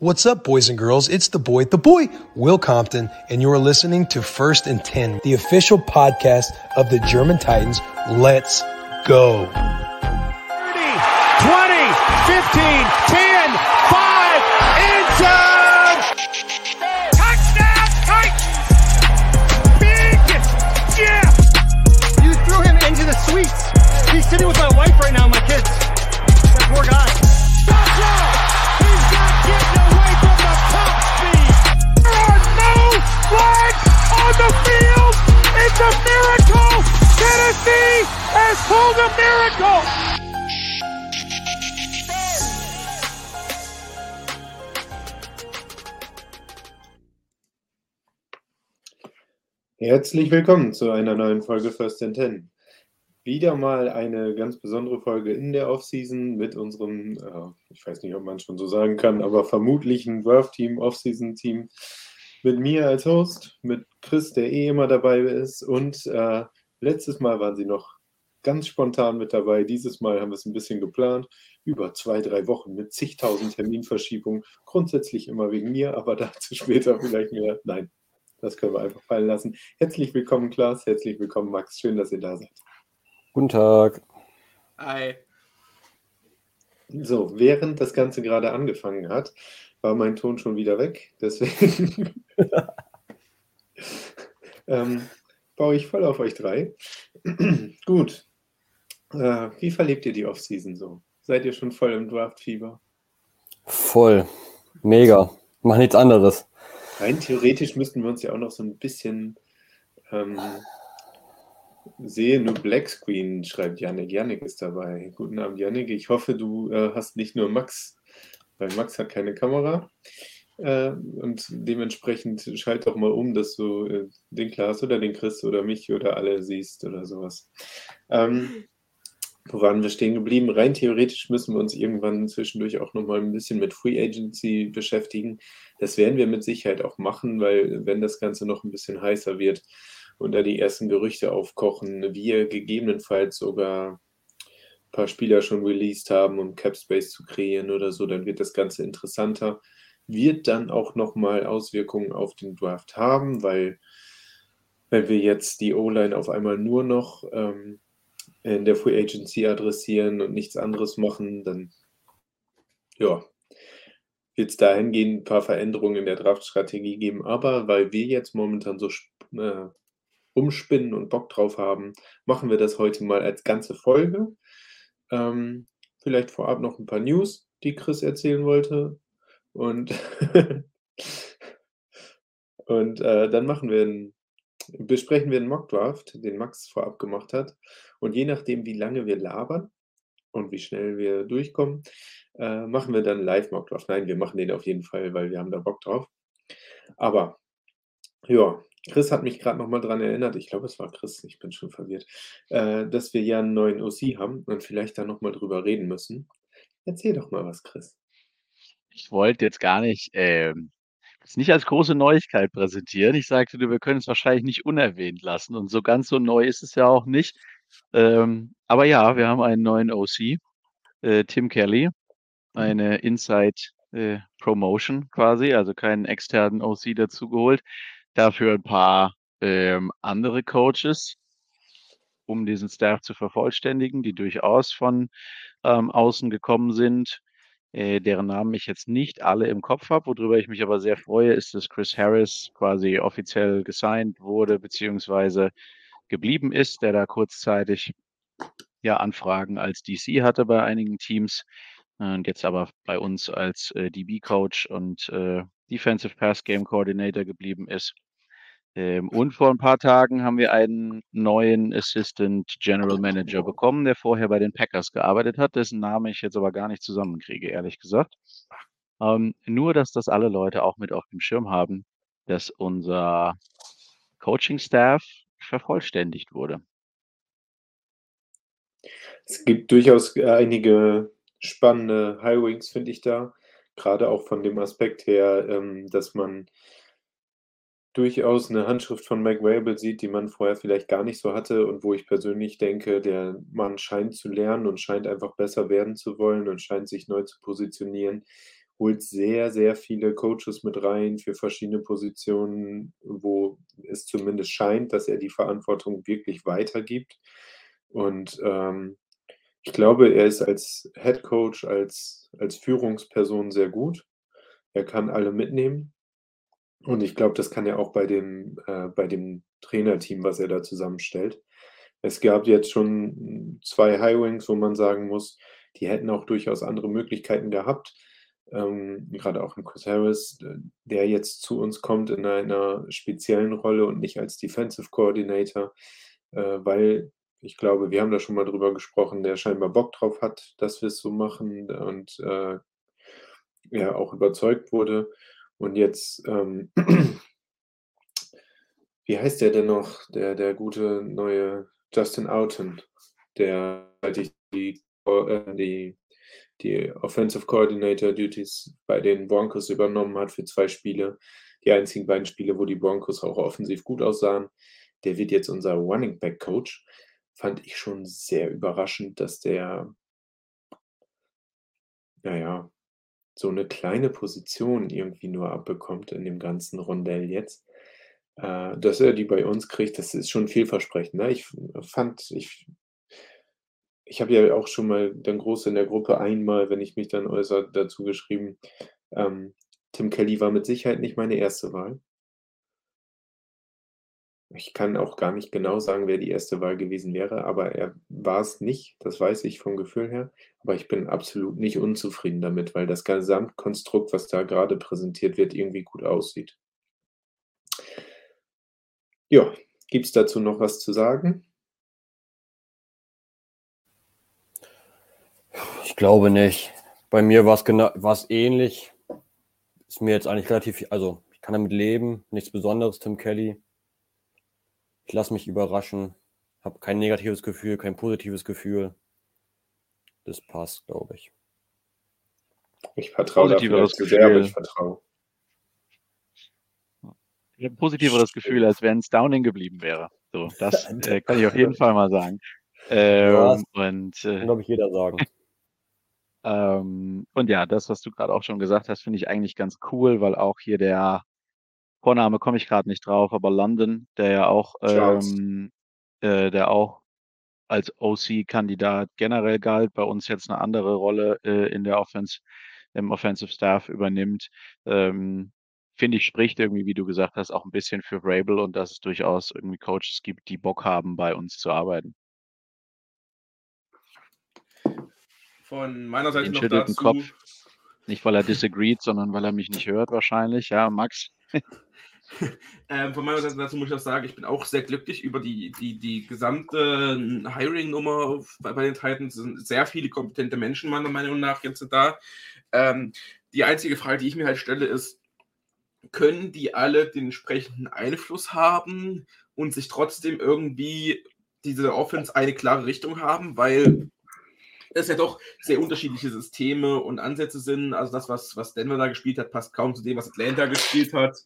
What's up, boys and girls? It's the boy, the boy, Will Compton, and you're listening to First and 10, the official podcast of the German Titans. Let's go. 30, 20, 15, 10, Tennessee has pulled a miracle. Herzlich willkommen zu einer neuen Folge First and Ten. Wieder mal eine ganz besondere Folge in der Offseason mit unserem, äh, ich weiß nicht, ob man schon so sagen kann, aber vermutlichen Worth-Team, Offseason-Team mit mir als Host, mit Chris, der eh immer dabei ist. Und äh, letztes Mal waren sie noch ganz spontan mit dabei. Dieses Mal haben wir es ein bisschen geplant. Über zwei, drei Wochen mit zigtausend Terminverschiebungen. Grundsätzlich immer wegen mir, aber dazu später vielleicht mehr. Nein, das können wir einfach fallen lassen. Herzlich willkommen, Klaas. Herzlich willkommen, Max. Schön, dass ihr da seid. Guten Tag. Hi. So, während das Ganze gerade angefangen hat, war mein Ton schon wieder weg. Deswegen ähm, baue ich voll auf euch drei. Gut. Äh, wie verlebt ihr die Offseason so? Seid ihr schon voll im Draft-Fieber? Voll. Mega. Mach nichts anderes. Rein theoretisch müssten wir uns ja auch noch so ein bisschen ähm, sehen. Nur Black Screen schreibt Janik. Janik ist dabei. Guten Abend, Janik. Ich hoffe, du äh, hast nicht nur Max weil Max hat keine Kamera. Äh, und dementsprechend schalt doch mal um, dass du äh, den Klaas oder den Chris oder mich oder alle siehst oder sowas. Ähm, wo waren wir stehen geblieben? Rein theoretisch müssen wir uns irgendwann zwischendurch auch nochmal ein bisschen mit Free Agency beschäftigen. Das werden wir mit Sicherheit auch machen, weil wenn das Ganze noch ein bisschen heißer wird und da die ersten Gerüchte aufkochen, wir gegebenenfalls sogar paar Spieler schon released haben, um Cap Space zu kreieren oder so, dann wird das Ganze interessanter. Wird dann auch nochmal Auswirkungen auf den Draft haben, weil wenn wir jetzt die O-Line auf einmal nur noch ähm, in der Free Agency adressieren und nichts anderes machen, dann ja, wird es dahingehend ein paar Veränderungen in der Draftstrategie geben. Aber weil wir jetzt momentan so äh, umspinnen und Bock drauf haben, machen wir das heute mal als ganze Folge. Ähm, vielleicht vorab noch ein paar News, die Chris erzählen wollte. Und, und äh, dann machen wir einen, besprechen wir einen Mockdraft, den Max vorab gemacht hat. Und je nachdem, wie lange wir labern und wie schnell wir durchkommen, äh, machen wir dann Live-Mockdraft. Nein, wir machen den auf jeden Fall, weil wir haben da Bock drauf. Aber ja, Chris hat mich gerade nochmal daran erinnert, ich glaube, es war Chris, ich bin schon verwirrt, äh, dass wir ja einen neuen OC haben und vielleicht da nochmal drüber reden müssen. Erzähl doch mal was, Chris. Ich wollte jetzt gar nicht, ähm, das nicht als große Neuigkeit präsentieren. Ich sagte dir, wir können es wahrscheinlich nicht unerwähnt lassen und so ganz so neu ist es ja auch nicht. Ähm, aber ja, wir haben einen neuen OC, äh, Tim Kelly, mhm. eine Inside äh, Promotion quasi, also keinen externen OC dazugeholt dafür ein paar ähm, andere Coaches, um diesen Staff zu vervollständigen, die durchaus von ähm, außen gekommen sind, äh, deren Namen ich jetzt nicht alle im Kopf habe. Worüber ich mich aber sehr freue, ist, dass Chris Harris quasi offiziell gesigned wurde, beziehungsweise geblieben ist, der da kurzzeitig ja Anfragen als DC hatte bei einigen Teams und jetzt aber bei uns als äh, DB-Coach und äh, Defensive Pass Game Coordinator geblieben ist. Ähm, und vor ein paar Tagen haben wir einen neuen Assistant General Manager bekommen, der vorher bei den Packers gearbeitet hat, dessen Name ich jetzt aber gar nicht zusammenkriege, ehrlich gesagt. Ähm, nur, dass das alle Leute auch mit auf dem Schirm haben, dass unser Coaching-Staff vervollständigt wurde. Es gibt durchaus einige spannende Highwings, finde ich da. Gerade auch von dem Aspekt her, ähm, dass man durchaus eine Handschrift von Mike Rabel sieht, die man vorher vielleicht gar nicht so hatte und wo ich persönlich denke, der Mann scheint zu lernen und scheint einfach besser werden zu wollen und scheint sich neu zu positionieren. holt sehr, sehr viele Coaches mit rein für verschiedene Positionen, wo es zumindest scheint, dass er die Verantwortung wirklich weitergibt. Und ähm, ich glaube, er ist als Head Coach, als, als Führungsperson sehr gut. Er kann alle mitnehmen. Und ich glaube, das kann er auch bei dem, äh, bei dem Trainerteam, was er da zusammenstellt. Es gab jetzt schon zwei Highwings, wo man sagen muss, die hätten auch durchaus andere Möglichkeiten gehabt. Ähm, gerade auch in Chris Harris, der jetzt zu uns kommt in einer speziellen Rolle und nicht als Defensive Coordinator, äh, weil ich glaube, wir haben da schon mal drüber gesprochen, der scheinbar Bock drauf hat, dass wir es so machen und äh, ja auch überzeugt wurde. Und jetzt, ähm, wie heißt der denn noch, der, der gute neue Justin Outen, der die, die, äh, die, die Offensive Coordinator Duties bei den Broncos übernommen hat für zwei Spiele. Die einzigen beiden Spiele, wo die Broncos auch offensiv gut aussahen. Der wird jetzt unser Running Back Coach fand ich schon sehr überraschend, dass der, naja, so eine kleine Position irgendwie nur abbekommt in dem ganzen Rondell jetzt. Äh, dass er die bei uns kriegt, das ist schon vielversprechend. Ne? Ich fand, ich, ich habe ja auch schon mal dann groß in der Gruppe einmal, wenn ich mich dann äußere, dazu geschrieben, ähm, Tim Kelly war mit Sicherheit nicht meine erste Wahl. Ich kann auch gar nicht genau sagen, wer die erste Wahl gewesen wäre, aber er war es nicht, das weiß ich vom Gefühl her. Aber ich bin absolut nicht unzufrieden damit, weil das Gesamtkonstrukt, was da gerade präsentiert wird, irgendwie gut aussieht. Ja, gibt es dazu noch was zu sagen? Ich glaube nicht. Bei mir war es genau, ähnlich. Ist mir jetzt eigentlich relativ, also ich kann damit leben, nichts Besonderes, Tim Kelly. Ich lasse mich überraschen. Habe kein negatives Gefühl, kein positives Gefühl. Das passt, glaube ich. Ich vertraue dafür zu sehr, ich vertraue. Ich habe ein positiveres Gefühl, als wenn es Downing geblieben wäre. So, das äh, kann ich auf jeden Fall mal sagen. Ähm, ja, und äh, glaube ich jeder sagen. Ähm, und ja, das, was du gerade auch schon gesagt hast, finde ich eigentlich ganz cool, weil auch hier der Vorname komme ich gerade nicht drauf, aber London, der ja auch, ähm, äh, der auch als OC-Kandidat generell galt, bei uns jetzt eine andere Rolle äh, in der Offense, im Offensive Staff übernimmt, ähm, finde ich, spricht irgendwie, wie du gesagt hast, auch ein bisschen für Rabel und dass es durchaus irgendwie Coaches gibt, die Bock haben, bei uns zu arbeiten. Von meiner Seite noch dazu. Kopf. Nicht, weil er disagreed, sondern weil er mich nicht hört wahrscheinlich. Ja, Max? ähm, von meiner Seite dazu muss ich auch sagen, ich bin auch sehr glücklich über die, die, die gesamte Hiring-Nummer bei, den Titans. Es sind sehr viele kompetente Menschen, meiner Meinung nach, jetzt da. Ähm, die einzige Frage, die ich mir halt stelle, ist, können die alle den entsprechenden Einfluss haben und sich trotzdem irgendwie diese Offense eine klare Richtung haben? Weil es ja doch sehr unterschiedliche Systeme und Ansätze sind. Also das, was, was Denver da gespielt hat, passt kaum zu dem, was Atlanta gespielt hat.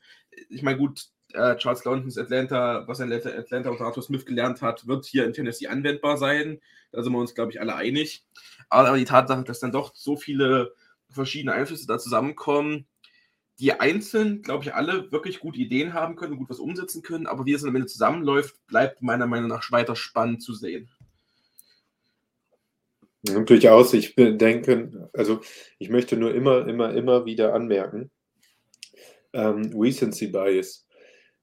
Ich meine, gut, äh, Charles Lawrence Atlanta, was in Atlanta unter Arthur Smith gelernt hat, wird hier in Tennessee anwendbar sein. Da sind wir uns, glaube ich, alle einig. Aber die Tatsache, dass dann doch so viele verschiedene Einflüsse da zusammenkommen, die einzeln, glaube ich, alle wirklich gute Ideen haben können, gut was umsetzen können, aber wie es am Ende zusammenläuft, bleibt meiner Meinung nach weiter spannend zu sehen. Durchaus, ich denke, also ich möchte nur immer, immer, immer wieder anmerken, ähm, Recency Bias.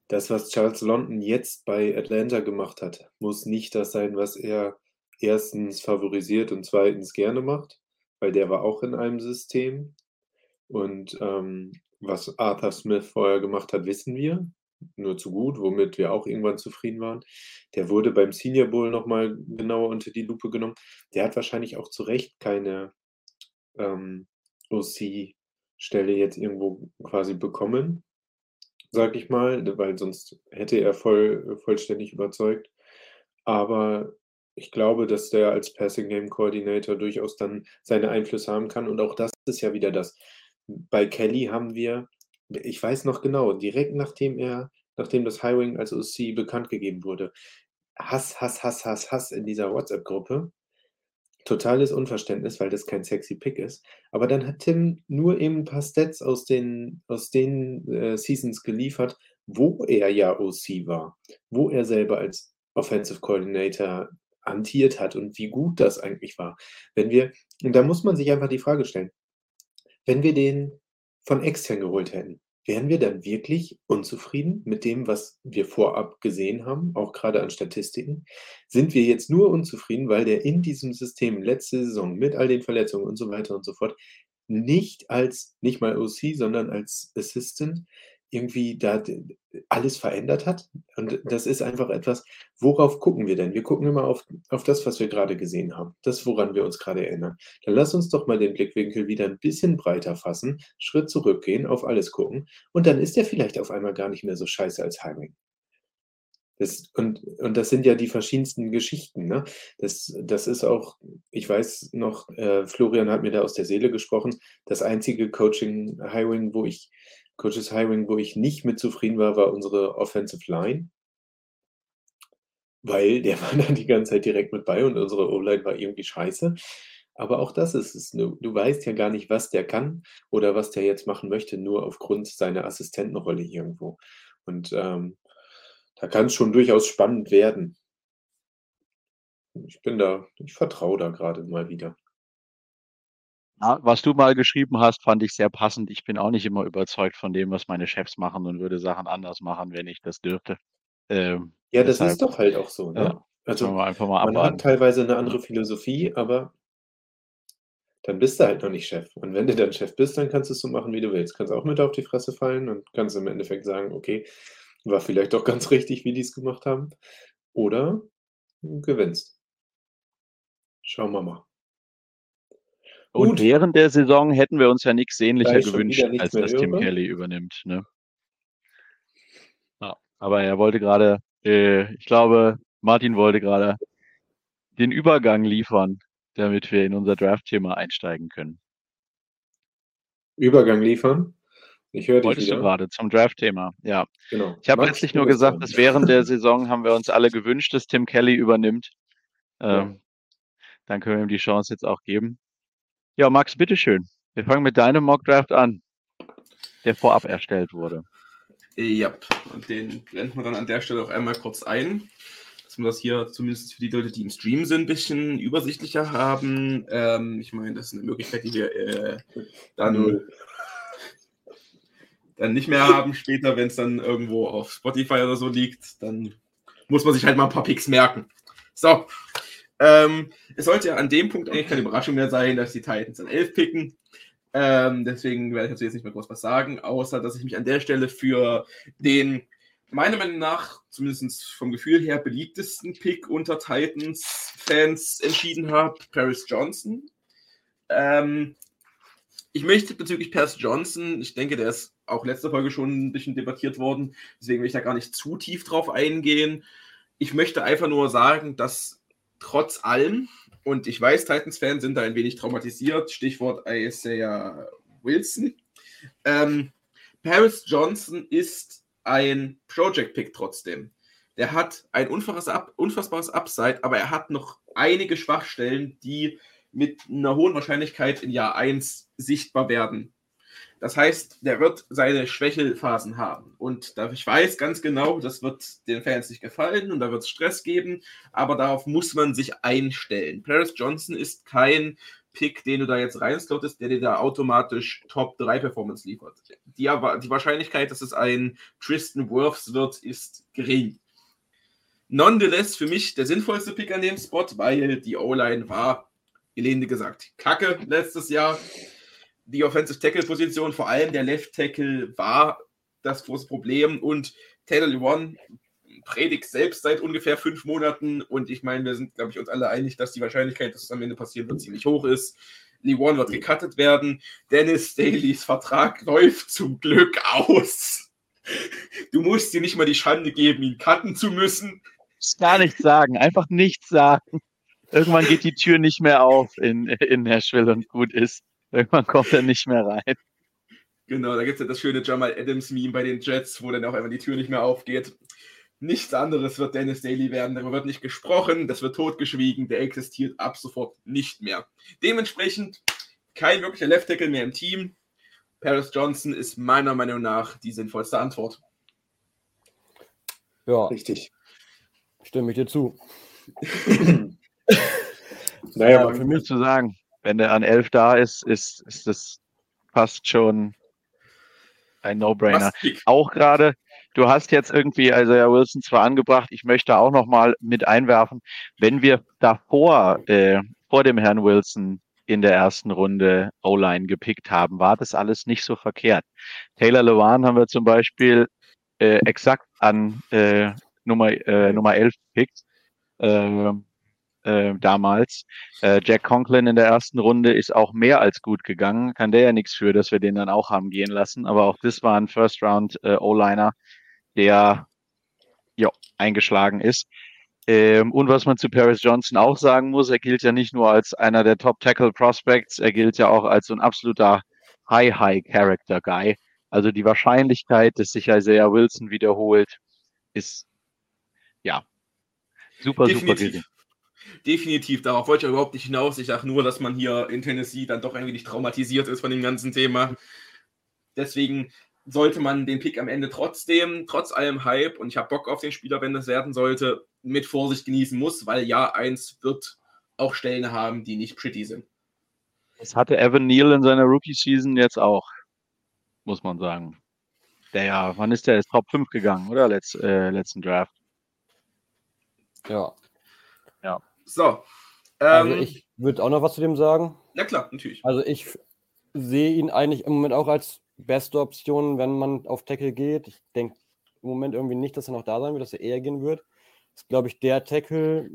Das, was Charles London jetzt bei Atlanta gemacht hat, muss nicht das sein, was er erstens favorisiert und zweitens gerne macht, weil der war auch in einem System. Und ähm, was Arthur Smith vorher gemacht hat, wissen wir nur zu gut, womit wir auch irgendwann zufrieden waren. Der wurde beim Senior Bowl nochmal genauer unter die Lupe genommen. Der hat wahrscheinlich auch zu Recht keine ähm, OC-Stelle jetzt irgendwo quasi bekommen, sag ich mal, weil sonst hätte er voll, vollständig überzeugt. Aber ich glaube, dass der als Passing Game Coordinator durchaus dann seine Einflüsse haben kann. Und auch das ist ja wieder das. Bei Kelly haben wir ich weiß noch genau, direkt nachdem er nachdem das Hiring als OC bekannt gegeben wurde, Hass, Hass, Hass, Hass, Hass in dieser WhatsApp-Gruppe. totales Unverständnis, weil das kein sexy Pick ist. Aber dann hat Tim nur eben ein paar Stats aus den, aus den äh, Seasons geliefert, wo er ja OC war, wo er selber als Offensive Coordinator hantiert hat und wie gut das eigentlich war. Wenn wir, und da muss man sich einfach die Frage stellen, wenn wir den von extern geholt hätten, wären wir dann wirklich unzufrieden mit dem, was wir vorab gesehen haben, auch gerade an Statistiken? Sind wir jetzt nur unzufrieden, weil der in diesem System letzte Saison mit all den Verletzungen und so weiter und so fort nicht als, nicht mal OC, sondern als Assistant irgendwie da alles verändert hat. Und das ist einfach etwas, worauf gucken wir denn? Wir gucken immer auf, auf das, was wir gerade gesehen haben, das, woran wir uns gerade erinnern. Dann lass uns doch mal den Blickwinkel wieder ein bisschen breiter fassen, Schritt zurückgehen, auf alles gucken. Und dann ist er vielleicht auf einmal gar nicht mehr so scheiße als Hiring. Das, und, und das sind ja die verschiedensten Geschichten. Ne? Das, das ist auch, ich weiß noch, äh, Florian hat mir da aus der Seele gesprochen, das einzige Coaching-Hiring, wo ich Coaches Hiring, wo ich nicht mit zufrieden war, war unsere Offensive Line. Weil der war dann die ganze Zeit direkt mit bei und unsere O-Line war irgendwie scheiße. Aber auch das ist es. Du, du weißt ja gar nicht, was der kann oder was der jetzt machen möchte, nur aufgrund seiner Assistentenrolle irgendwo. Und ähm, da kann es schon durchaus spannend werden. Ich bin da, ich vertraue da gerade mal wieder. Ja, was du mal geschrieben hast, fand ich sehr passend. Ich bin auch nicht immer überzeugt von dem, was meine Chefs machen und würde Sachen anders machen, wenn ich das dürfte. Ähm, ja, das deshalb, ist doch halt auch so. Ne? Ja, also einfach mal man hat teilweise eine andere Philosophie, aber dann bist du halt noch nicht Chef. Und wenn du dann Chef bist, dann kannst du es so machen, wie du willst. Kannst auch mit auf die Fresse fallen und kannst im Endeffekt sagen, okay, war vielleicht doch ganz richtig, wie die es gemacht haben. Oder gewinnst. Schauen wir mal. Und Gut. während der Saison hätten wir uns ja nichts sehnlicher gewünscht, als dass Tim Kelly übernimmt. Ne? Ja, aber er wollte gerade, äh, ich glaube, Martin wollte gerade den Übergang liefern, damit wir in unser Draft-Thema einsteigen können. Übergang liefern? Ich höre dich Wolltest wieder. du gerade zum Draft-Thema, ja. Genau. Ich habe letztlich nur gesagt, dass während der Saison haben wir uns alle gewünscht, dass Tim Kelly übernimmt. Ähm, ja. Dann können wir ihm die Chance jetzt auch geben. Ja, Max, bitteschön. Wir fangen mit deinem Mockdraft an, der vorab erstellt wurde. Ja, und den blenden wir dann an der Stelle auch einmal kurz ein, dass wir das hier zumindest für die Leute, die im Stream sind, ein bisschen übersichtlicher haben. Ähm, ich meine, das ist eine Möglichkeit, die wir äh, dann, dann nicht mehr haben später, wenn es dann irgendwo auf Spotify oder so liegt. Dann muss man sich halt mal ein paar Picks merken. So, ähm, es sollte ja an dem Punkt eigentlich keine Überraschung mehr sein, dass die Titans an 11 picken. Ähm, deswegen werde ich dazu jetzt nicht mehr groß was sagen, außer dass ich mich an der Stelle für den meiner Meinung nach, zumindest vom Gefühl her, beliebtesten Pick unter Titans-Fans entschieden habe, Paris Johnson. Ähm, ich möchte bezüglich Paris Johnson, ich denke, der ist auch letzte Folge schon ein bisschen debattiert worden, deswegen will ich da gar nicht zu tief drauf eingehen. Ich möchte einfach nur sagen, dass trotz allem, und ich weiß, Titans-Fans sind da ein wenig traumatisiert, Stichwort Isaiah Wilson. Ähm, Paris Johnson ist ein Project-Pick trotzdem. Der hat ein unfassbares Upside, aber er hat noch einige Schwachstellen, die mit einer hohen Wahrscheinlichkeit in Jahr 1 sichtbar werden. Das heißt, der wird seine Schwächelphasen haben. Und ich weiß ganz genau, das wird den Fans nicht gefallen und da wird es Stress geben, aber darauf muss man sich einstellen. Paris Johnson ist kein Pick, den du da jetzt reinslottest, der dir da automatisch Top 3 Performance liefert. Die, die Wahrscheinlichkeit, dass es ein Tristan Wirfs wird, ist gering. Nonetheless für mich der sinnvollste Pick an dem Spot, weil die O-Line war, gelinde gesagt, kacke letztes Jahr die Offensive Tackle Position, vor allem der Left Tackle, war das große Problem und Taylor Lewan predigt selbst seit ungefähr fünf Monaten und ich meine, wir sind, glaube ich, uns alle einig, dass die Wahrscheinlichkeit, dass es am Ende passieren wird, ziemlich hoch ist. Lewan wird gecuttet werden. Dennis Dalys Vertrag läuft zum Glück aus. Du musst dir nicht mal die Schande geben, ihn cutten zu müssen. Gar nichts sagen, einfach nichts sagen. Irgendwann geht die Tür nicht mehr auf in, in Nashville und gut ist. Irgendwann kommt er nicht mehr rein. Genau, da gibt es ja das schöne Jamal Adams-Meme bei den Jets, wo dann auch einfach die Tür nicht mehr aufgeht. Nichts anderes wird Dennis Daly werden. Darüber wird nicht gesprochen, das wird totgeschwiegen, der existiert ab sofort nicht mehr. Dementsprechend kein wirklicher Left Tackle mehr im Team. Paris Johnson ist meiner Meinung nach die sinnvollste Antwort. Ja, Richtig. stimme ich dir zu. Naja, Ja, für mich zu sagen, wenn der an 11 da ist, ist, ist das fast schon ein No-Brainer. Auch gerade, du hast jetzt irgendwie, also ja, Wilson zwar angebracht, ich möchte auch noch mal mit einwerfen, wenn wir davor, äh, vor dem Herrn Wilson in der ersten Runde O-Line gepickt haben, war das alles nicht so verkehrt. Taylor Lewan haben wir zum Beispiel äh, exakt an äh, Nummer, äh, Nummer 11 gepickt. Äh, äh, damals. Äh, Jack Conklin in der ersten Runde ist auch mehr als gut gegangen. Kann der ja nichts für, dass wir den dann auch haben gehen lassen. Aber auch das war ein First Round äh, O-Liner, der ja, eingeschlagen ist. Ähm, und was man zu Paris Johnson auch sagen muss, er gilt ja nicht nur als einer der Top Tackle Prospects, er gilt ja auch als so ein absoluter High High Character Guy. Also die Wahrscheinlichkeit, dass sich Isaiah Wilson wiederholt, ist ja super, super gering. Definitiv. Darauf wollte ich überhaupt nicht hinaus. Ich sage nur, dass man hier in Tennessee dann doch ein wenig traumatisiert ist von dem ganzen Thema. Deswegen sollte man den Pick am Ende trotzdem, trotz allem Hype, und ich habe Bock auf den Spieler, wenn das werden sollte, mit Vorsicht genießen muss, weil Jahr 1 wird auch Stellen haben, die nicht pretty sind. Das hatte Evan Neal in seiner Rookie-Season jetzt auch, muss man sagen. Der ja, wann ist der? Ist Top 5 gegangen, oder? Letz, äh, letzten Draft. Ja. So. Also Ähm, ich würde auch noch was zu dem sagen. na klar, natürlich. Also ich sehe ihn eigentlich im Moment auch als beste Option, wenn man auf Tackle geht. Ich denke im Moment irgendwie nicht, dass er noch da sein wird, dass er eher gehen wird. Das ist, glaube ich, der Tackle,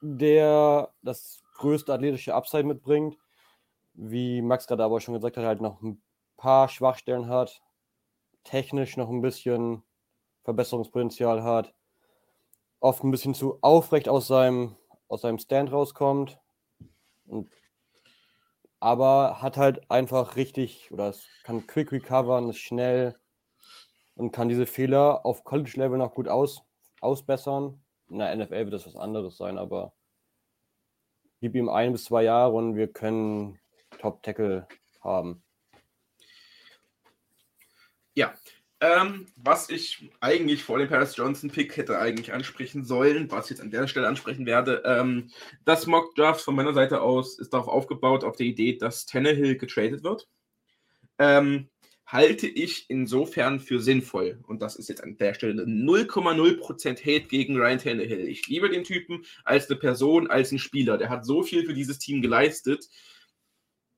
der das größte athletische Upside mitbringt. Wie Max gerade aber schon gesagt hat, halt noch ein paar Schwachstellen hat, technisch noch ein bisschen Verbesserungspotenzial hat, oft ein bisschen zu aufrecht aus seinem, aus seinem Stand rauskommt. Und aber hat halt einfach richtig oder es kann quick recovern, ist schnell und kann diese Fehler auf College-Level noch gut aus, ausbessern. In der NFL wird das was anderes sein, aber gib ihm ein bis zwei Jahre und wir können Top-Tackle haben. Ja. Ähm, was ich eigentlich vor dem Paris Johnson Pick hätte eigentlich ansprechen sollen, was ich jetzt an der Stelle ansprechen werde, ähm, das Mock Draft von meiner Seite aus ist darauf aufgebaut, auf der Idee, dass Tannehill getradet wird. Ähm, halte ich insofern für sinnvoll. Und das ist jetzt an der Stelle 0,0% Hate gegen Ryan Tannehill. Ich liebe den Typen als eine Person, als ein Spieler. Der hat so viel für dieses Team geleistet.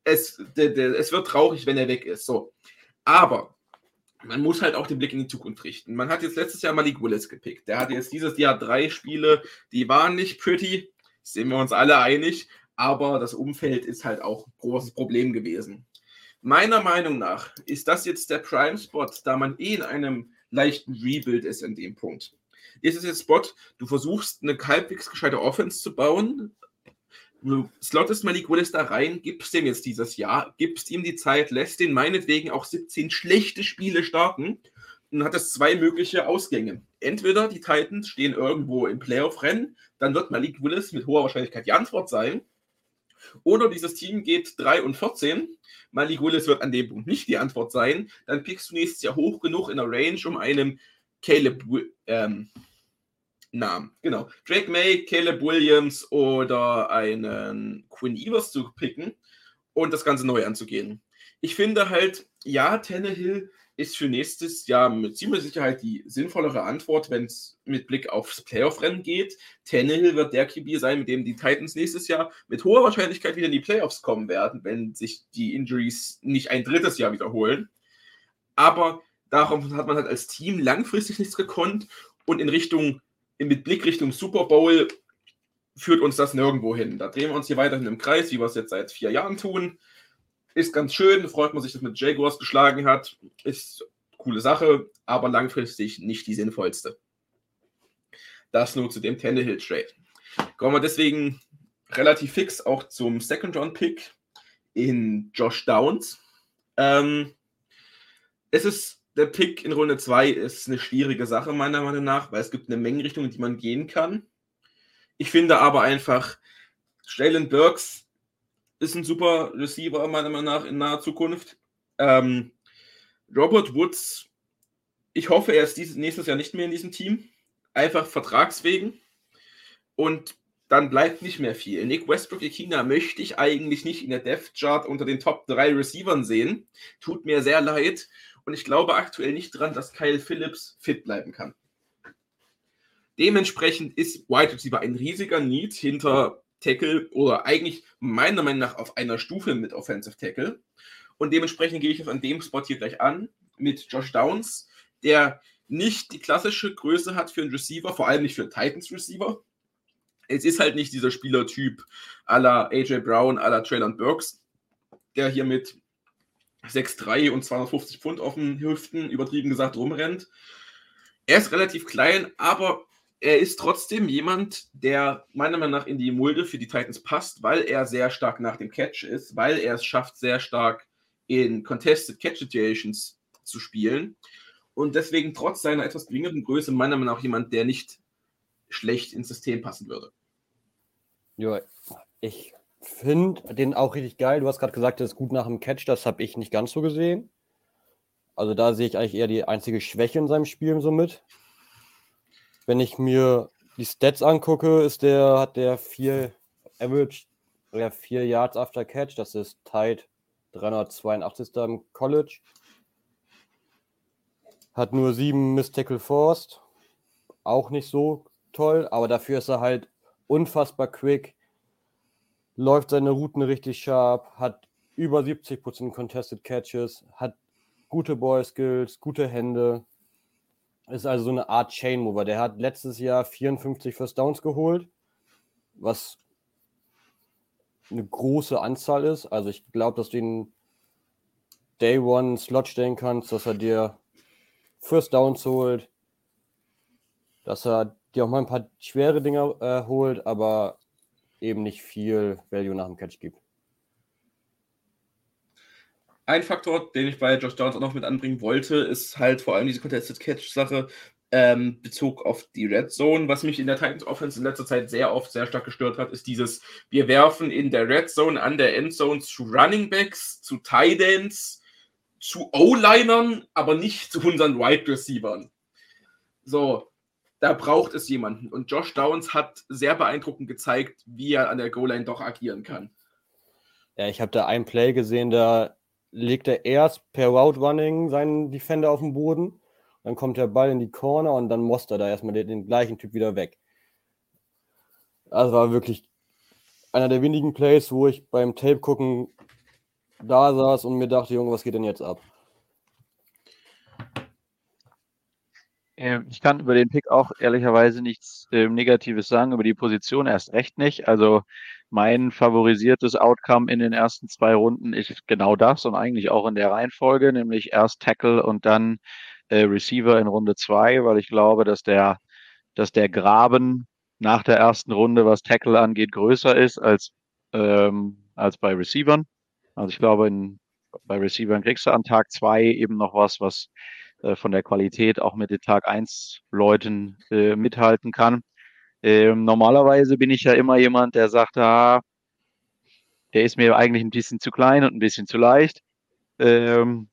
Es, der, der, es wird traurig, wenn er weg ist. So. Aber man muss halt auch den Blick in die Zukunft richten. Man hat jetzt letztes Jahr Malik Willis gepickt. Der hat jetzt dieses Jahr drei Spiele, die waren nicht pretty, sind wir uns alle einig, aber das Umfeld ist halt auch ein großes Problem gewesen. Meiner Meinung nach ist das jetzt der Prime-Spot, da man eh in einem leichten Rebuild ist in dem Punkt. Ist es jetzt Spot, du versuchst eine halbwegs gescheite Offense zu bauen, du slottest Malik Willis da rein, gibst dem jetzt dieses Jahr, gibst ihm die Zeit, lässt den meinetwegen auch 17 schlechte Spiele starten und hat es zwei mögliche Ausgänge. Entweder die Titans stehen irgendwo im Playoff-Rennen, dann wird Malik Willis mit hoher Wahrscheinlichkeit die Antwort sein. Oder dieses Team geht 3 und 14. Malik Willis wird an dem Punkt nicht die Antwort sein. Dann pickst du nächstes Jahr hoch genug in der Range, um einem Caleb ähm, Namen. Genau. Drake May, Caleb Williams oder einen Quinn Evers zu picken und das Ganze neu anzugehen. Ich finde halt, ja, Tannehill ist für nächstes Jahr mit ziemlicher Sicherheit die sinnvollere Antwort, wenn es mit Blick aufs Playoff-Rennen geht. Tannehill wird der QB sein, mit dem die Titans nächstes Jahr mit hoher Wahrscheinlichkeit wieder in die Playoffs kommen werden, wenn sich die Injuries nicht ein drittes Jahr wiederholen. Aber darum hat man halt als Team langfristig nichts gekonnt und in Richtung, mit Blick Richtung Super Bowl führt uns das nirgendwo hin. Da drehen wir uns hier weiterhin im Kreis, wie wir es jetzt seit vier Jahren tun. Ist ganz schön, freut man sich, dass man Jaguars geschlagen hat. Ist coole Sache, aber langfristig nicht die sinnvollste. Das nur zu dem Tannehill Trade. Kommen wir deswegen relativ fix auch zum Second Round Pick in Josh Downs. Ähm, es ist der Pick in Runde 2 ist eine schwierige Sache, meiner Meinung nach, weil es gibt eine Menge Richtungen, die man gehen kann. Ich finde aber einfach, Jalen Burks ist ein super Receiver, meiner Meinung nach, in naher Zukunft. Ähm, Robert Woods, ich hoffe, er ist dieses, nächstes Jahr nicht mehr in diesem Team. Einfach vertragswegen. Und dann bleibt nicht mehr viel. Nick Westbrook Ikina möchte ich eigentlich nicht in der Death Chart unter den Top 3 Receivern sehen. Tut mir sehr leid. Und ich glaube aktuell nicht dran, dass Kyle Phillips fit bleiben kann. Dementsprechend ist Wide Receiver ein riesiger Need hinter Tackle oder eigentlich meiner Meinung nach auf einer Stufe mit Offensive Tackle. Und dementsprechend gehe ich es an dem Spot hier gleich an mit Josh Downs, der nicht die klassische Größe hat für einen Receiver, vor allem nicht für einen Titans Receiver. Es ist halt nicht dieser Spielertyp à la AJ Brown, à la Traylon Burks, der hier mit 6'3 und 250 Pfund auf den Hüften, übertrieben gesagt, rumrennt. Er ist relativ klein, aber er ist trotzdem jemand, der meiner Meinung nach in die Mulde für die Titans passt, weil er sehr stark nach dem Catch ist, weil er es schafft, sehr stark in Contested Catch Situations zu spielen. Und deswegen trotz seiner etwas geringeren Größe meiner Meinung nach jemand, der nicht schlecht ins System passen würde. Ja, ich finde den auch richtig geil. Du hast gerade gesagt, er ist gut nach dem Catch. Das habe ich nicht ganz so gesehen. Also da sehe ich eigentlich eher die einzige Schwäche in seinem Spiel so mit. Wenn ich mir die Stats angucke, ist der, hat der vier Average, ja, vier Yards after Catch. Das ist tight 382. im College. Hat nur sieben Miss Tackle Forced. Auch nicht so toll, aber dafür ist er halt unfassbar quick läuft seine Routen richtig scharf, hat über 70% Contested Catches, hat gute Boy Skills, gute Hände. Ist also so eine Art Chain Mover. Der hat letztes Jahr 54 First Downs geholt, was eine große Anzahl ist. Also ich glaube, dass du ihn Day One Slot stellen kannst, dass er dir First Downs holt, dass er dir auch mal ein paar schwere Dinge äh, holt, aber eben nicht viel Value nach dem Catch gibt. Ein Faktor, den ich bei Josh Downs auch noch mit anbringen wollte, ist halt vor allem diese Contested Catch-Sache ähm, Bezug auf die Red Zone. Was mich in der Titans Offense in letzter Zeit sehr oft sehr stark gestört hat, ist dieses, wir werfen in der Red Zone an der Endzone zu Running Backs, zu Tight Ends, zu O-Linern, aber nicht zu unseren Wide Receivern. So, da braucht es jemanden. Und Josh Downs hat sehr beeindruckend gezeigt, wie er an der Goal-Line doch agieren kann. Ja, ich habe da ein Play gesehen, da legt er erst per Route Running seinen Defender auf den Boden, dann kommt der Ball in die Corner und dann muss er da erstmal den, den gleichen Typ wieder weg. Das war wirklich einer der wenigen Plays, wo ich beim Tape gucken da saß und mir dachte, Junge, was geht denn jetzt ab? Ich kann über den Pick auch ehrlicherweise nichts äh, Negatives sagen, über die Position erst recht nicht. Also mein favorisiertes Outcome in den ersten zwei Runden ist genau das und eigentlich auch in der Reihenfolge, nämlich erst Tackle und dann äh, Receiver in Runde zwei, weil ich glaube, dass der, dass der Graben nach der ersten Runde, was Tackle angeht, größer ist als, ähm, als bei Receivern. Also ich glaube, in, bei Receivern kriegst du an Tag zwei eben noch was, was äh, von der Qualität auch mit den Tag 1 Leuten äh, mithalten kann. Ähm, normalerweise bin ich ja immer jemand, der sagt, ah, der ist mir eigentlich ein bisschen zu klein und ein bisschen zu leicht. Ähm,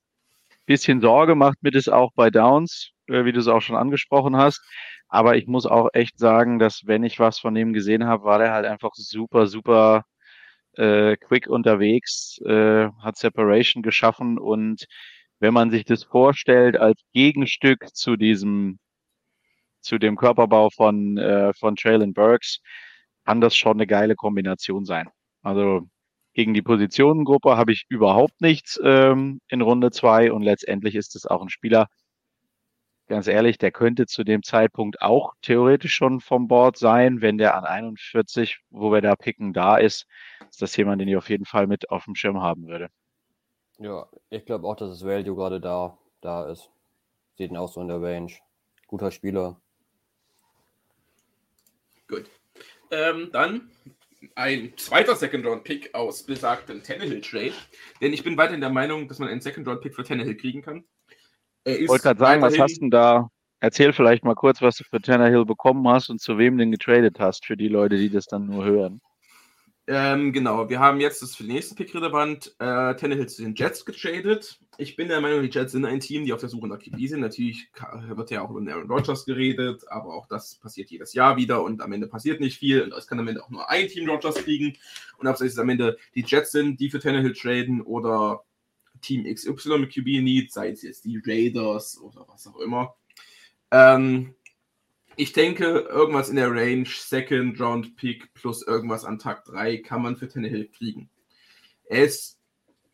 bisschen Sorge macht mir das auch bei Downs, äh, wie du es auch schon angesprochen hast. Aber ich muss auch echt sagen, dass wenn ich was von dem gesehen habe, war der halt einfach super, super äh, quick unterwegs, äh, hat Separation geschaffen und wenn man sich das vorstellt als Gegenstück zu diesem, zu dem Körperbau von, äh, von Traylon Burks, kann das schon eine geile Kombination sein. Also gegen die Positionengruppe habe ich überhaupt nichts ähm, in Runde zwei und letztendlich ist es auch ein Spieler, ganz ehrlich, der könnte zu dem Zeitpunkt auch theoretisch schon vom Board sein, wenn der an 41, wo wir da picken, da ist, ist das jemand, den ich auf jeden Fall mit auf dem Schirm haben würde. Ja, ich glaube auch, dass das Value gerade da, da ist. Sieht ihn auch so in der Range. Guter Spieler. Gut. Ähm, dann ein zweiter Second-Round-Pick aus besagtem Tannehill-Trade. Denn ich bin weiterhin der Meinung, dass man einen Second-Round-Pick für Tannehill kriegen kann. Ich wollte gerade sagen, was hast du denn da? Erzähl vielleicht mal kurz, was du für Tannehill bekommen hast und zu wem den getradet hast, für die Leute, die das dann nur hören. Ähm, genau, wir haben jetzt das für den nächsten Pick relevant. Äh, Tannehill zu den Jets getradet. Ich bin der Meinung, die Jets sind ein Team, die auf der Suche nach QB sind. Natürlich wird ja auch über Aaron Rodgers geredet, aber auch das passiert jedes Jahr wieder und am Ende passiert nicht viel. Und es kann am Ende auch nur ein Team Rodgers kriegen. Und ob es am Ende die Jets sind, die für Tannehill traden oder Team XY mit QB Need, sei es jetzt die Raiders oder was auch immer. Ähm, ich denke, irgendwas in der Range, Second Round Pick plus irgendwas an Tag 3 kann man für Tannehill kriegen. Er ist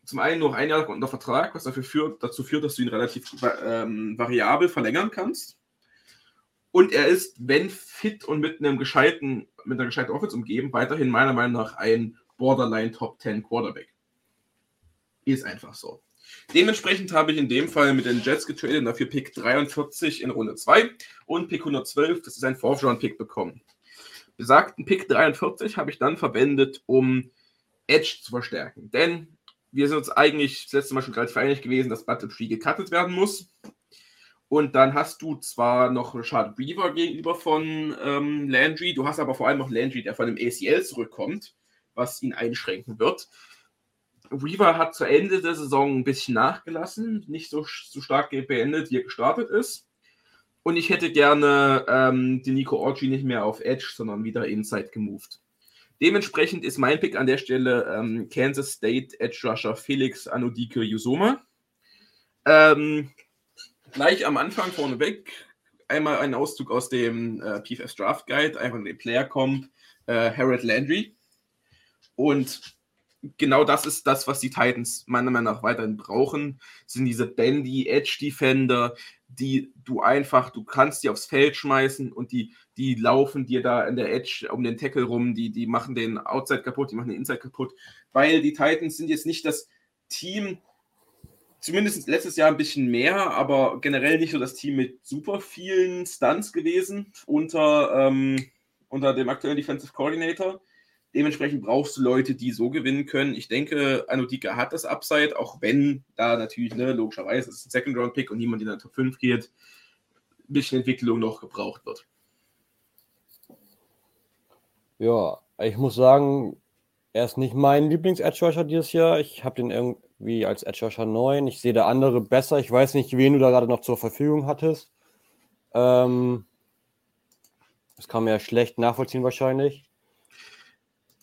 zum einen noch ein Jahr unter Vertrag, was dafür führt, dazu führt, dass du ihn relativ ähm, variabel verlängern kannst. Und er ist, wenn fit und mit einem gescheiten, mit einer gescheiten Offense umgeben, weiterhin meiner Meinung nach ein Borderline Top 10 Quarterback. Ist einfach so. Dementsprechend habe ich in dem Fall mit den Jets getradet und dafür Pick 43 in Runde 2 und Pick 112, das ist ein Fourth-Round-Pick bekommen. Besagten Pick 43 habe ich dann verwendet, um Edge zu verstärken. Denn wir sind uns eigentlich das letzte Mal schon relativ einig gewesen, dass Battle Tree gecuttet werden muss. Und dann hast du zwar noch Richard Weaver gegenüber von ähm, Landry, du hast aber vor allem noch Landry, der von dem ACL zurückkommt, was ihn einschränken wird. Weaver hat zu Ende der Saison ein bisschen nachgelassen, nicht so, so stark beendet, wie er gestartet ist. Und ich hätte gerne ähm, den Nico Orgi nicht mehr auf Edge, sondern wieder Inside gemoved. Dementsprechend ist mein Pick an der Stelle ähm, Kansas State Edge Rusher Felix Anodike Yusoma. Ähm, gleich am Anfang vorneweg einmal ein Auszug aus dem äh, PFS Draft Guide, einfach den Player Comp, äh, Harold Landry. Und genau das ist das, was die Titans meiner Meinung nach weiterhin brauchen, sind diese Bandy Edge Defender, die du einfach, du kannst die aufs Feld schmeißen und die, die laufen dir da in der Edge um den Tackle rum, die, die machen den Outside kaputt, die machen den Inside kaputt, weil die Titans sind jetzt nicht das Team, zumindest letztes Jahr ein bisschen mehr, aber generell nicht so das Team mit super vielen Stunts gewesen unter, ähm, unter dem aktuellen Defensive Coordinator. Dementsprechend brauchst du Leute, die so gewinnen können. Ich denke, Anodika hat das Upside, auch wenn da natürlich, ne, logischerweise, es ist ein Second-Round-Pick und niemand in der Top 5 geht, ein bisschen Entwicklung noch gebraucht wird. Ja, ich muss sagen, er ist nicht mein Lieblings-Edge-Rusher dieses Jahr. Ich habe den irgendwie als Edge-Rusher 9. Ich sehe da andere besser. Ich weiß nicht, wen du da gerade noch zur Verfügung hattest. Ähm, das kann man ja schlecht nachvollziehen wahrscheinlich.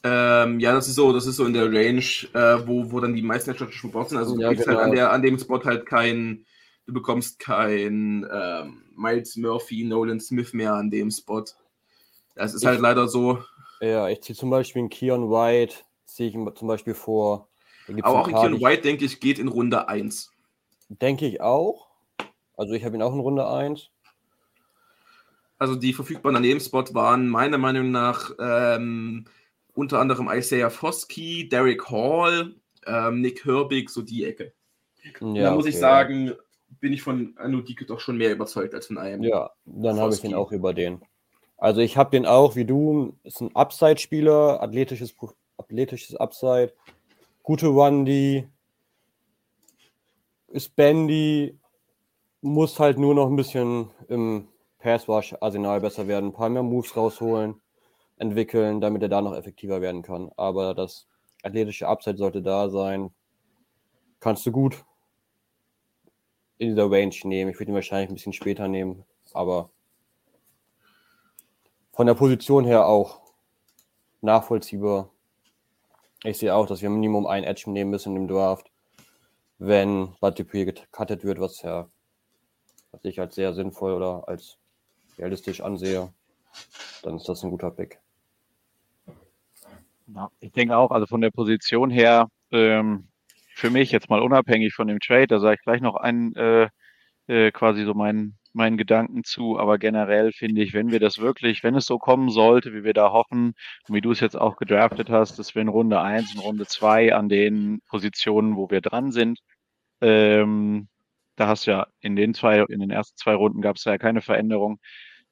Ähm, ja, das ist so, das ist so in der Range, äh, wo, wo dann die meisten Headshots schon sind. Also du ja, kriegst genau. halt an, der, an dem Spot halt kein, du bekommst kein ähm, Miles Murphy, Nolan Smith mehr an dem Spot. Das ist ich, halt leider so. Ja, ich ziehe zum Beispiel einen Keon White, ziehe ich zum Beispiel vor. Aber auch ein Keon White, denke ich, geht in Runde 1. Denke ich auch. Also ich habe ihn auch in Runde 1. Also die verfügbaren an dem Spot waren meiner Meinung nach ähm, unter anderem Isaiah Foskey, Derek Hall, ähm, Nick Herbig, so die Ecke. Ja, da muss okay. ich sagen, bin ich von Anudike doch schon mehr überzeugt als von einem. Ja, dann habe ich den auch über den. Also ich habe den auch, wie du, ist ein Upside-Spieler, athletisches, athletisches Upside, gute Run-D, ist Bandy, muss halt nur noch ein bisschen im Pass-Wash-Arsenal besser werden, ein paar mehr Moves rausholen entwickeln, damit er da noch effektiver werden kann. Aber das athletische Upside sollte da sein. Kannst du gut in dieser Range nehmen. Ich würde ihn wahrscheinlich ein bisschen später nehmen, aber von der Position her auch nachvollziehbar. Ich sehe auch, dass wir Minimum ein Edge nehmen müssen im Draft, wenn Dupree gecuttet wird, was ja was ich als sehr sinnvoll oder als realistisch ansehe, dann ist das ein guter Pick. Ja, ich denke auch, also von der Position her, ähm, für mich jetzt mal unabhängig von dem Trade, da sage ich gleich noch einen, äh, äh, quasi so meinen, meinen Gedanken zu, aber generell finde ich, wenn wir das wirklich, wenn es so kommen sollte, wie wir da hoffen, und wie du es jetzt auch gedraftet hast, dass wir in Runde 1 und Runde 2 an den Positionen, wo wir dran sind, ähm, da hast du ja in den zwei, in den ersten zwei Runden gab es ja keine Veränderung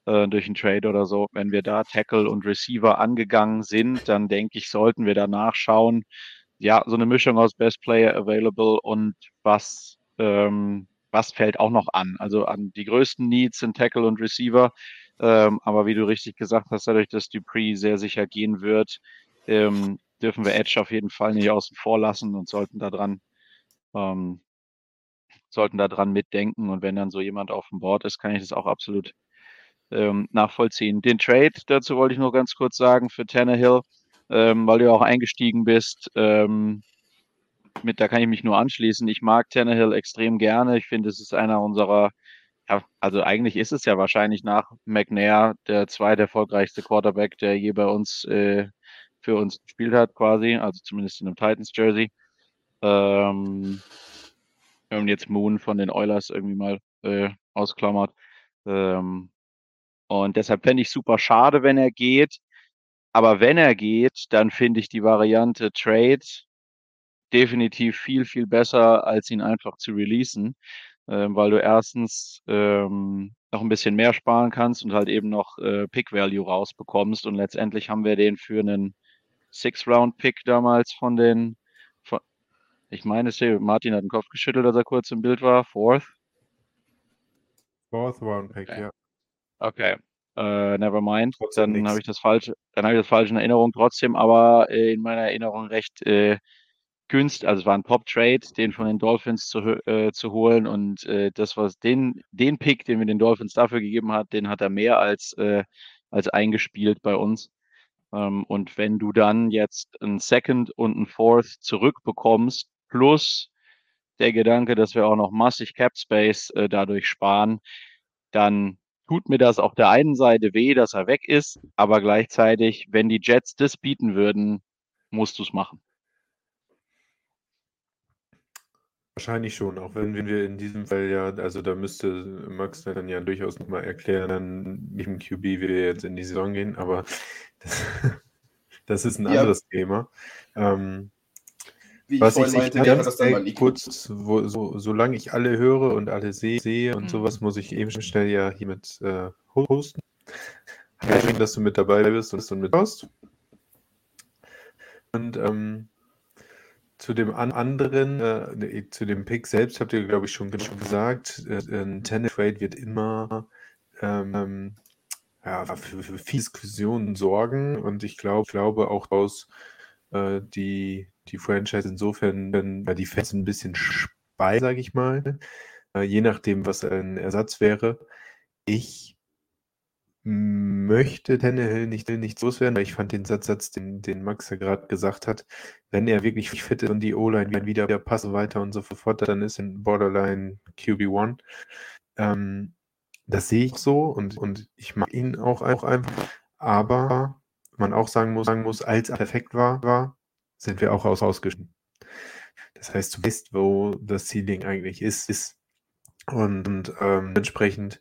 äh, durch einen Trade oder so. Wenn wir da Tackle und Receiver angegangen sind, dann denke ich, sollten wir danach schauen, ja, so eine Mischung aus Best Player Available und was, ähm, was fällt auch noch an? Also an die größten Needs sind Tackle und Receiver. Ähm, aber wie du richtig gesagt hast, dadurch, dass Dupree sehr sicher gehen wird, ähm, dürfen wir Edge auf jeden Fall nicht außen vor lassen und sollten da dran, ähm, sollten da dran mitdenken. Und wenn dann so jemand auf dem Board ist, kann ich das auch absolut ähm, nachvollziehen. Den Trade, dazu wollte ich nur ganz kurz sagen, für Tannehill, ähm, weil du ja auch eingestiegen bist, ähm, mit, da kann ich mich nur anschließen. Ich mag Tannehill extrem gerne. Ich finde, es ist einer unserer, ja, also eigentlich ist es ja wahrscheinlich nach McNair der zweite erfolgreichste Quarterback, der je bei uns äh, für uns gespielt hat, quasi, also zumindest in einem Titans-Jersey. Ähm, wenn jetzt Moon von den Oilers irgendwie mal äh, ausklammert. Ähm, und deshalb fände ich super schade, wenn er geht. Aber wenn er geht, dann finde ich die Variante Trade definitiv viel, viel besser, als ihn einfach zu releasen, äh, weil du erstens ähm, noch ein bisschen mehr sparen kannst und halt eben noch äh, Pick-Value rausbekommst. Und letztendlich haben wir den für einen Six-Round-Pick damals von den, von, ich meine, Martin hat den Kopf geschüttelt, als er kurz im Bild war. Fourth? Fourth Round-Pick, okay. ja. Okay. Uh, never mind. Trotzdem dann habe ich das falsche, dann habe ich das falsch in Erinnerung trotzdem, aber äh, in meiner Erinnerung recht äh, günstig, also es war ein Pop-Trade, den von den Dolphins zu, äh, zu holen und äh, das was den, den Pick, den wir den Dolphins dafür gegeben hat, den hat er mehr als, äh, als eingespielt bei uns. Ähm, und wenn du dann jetzt ein Second und ein Fourth zurückbekommst, plus der Gedanke, dass wir auch noch massig Cap Space äh, dadurch sparen, dann tut mir das auf der einen Seite weh, dass er weg ist, aber gleichzeitig, wenn die Jets das bieten würden, musst du es machen. Wahrscheinlich schon, auch wenn wir in diesem Fall ja, also da müsste Max dann ja durchaus nochmal erklären, wie im QB wie wir jetzt in die Saison gehen, aber das, das ist ein ja. anderes Thema. Ähm, wie was ich, ich meinte, ganz das dann mal kurz, wo, so, solange ich alle höre und alle sehe, sehe und mhm. sowas, muss ich eben schnell ja hiermit äh, hosten. Schön, dass du mit dabei bist und dass du mit hast. Und ähm, zu dem an anderen, äh, zu dem Pick selbst habt ihr, glaube ich, schon, schon gesagt, äh, ein Tennis Trade wird immer ähm, ja, für, für viel Diskussionen sorgen und ich glaub, glaube auch aus äh, die, die Franchise insofern, ja, die Fans ein bisschen spei, sage ich mal, äh, je nachdem, was ein Ersatz wäre. Ich möchte Tannehill nicht, nicht loswerden, weil ich fand den Satz, den, den Max ja gerade gesagt hat, wenn er wirklich fit ist und die O-Line wieder, wieder passen weiter und so fort, dann ist in Borderline QB1. Ähm, das sehe ich so und, und ich mag ihn auch, auch einfach. Aber man auch sagen muss, sagen muss, als er perfekt war, war sind wir auch aus ausgeschieden. Das heißt, du weißt, wo das Ceiling eigentlich ist. ist. Und, und ähm, entsprechend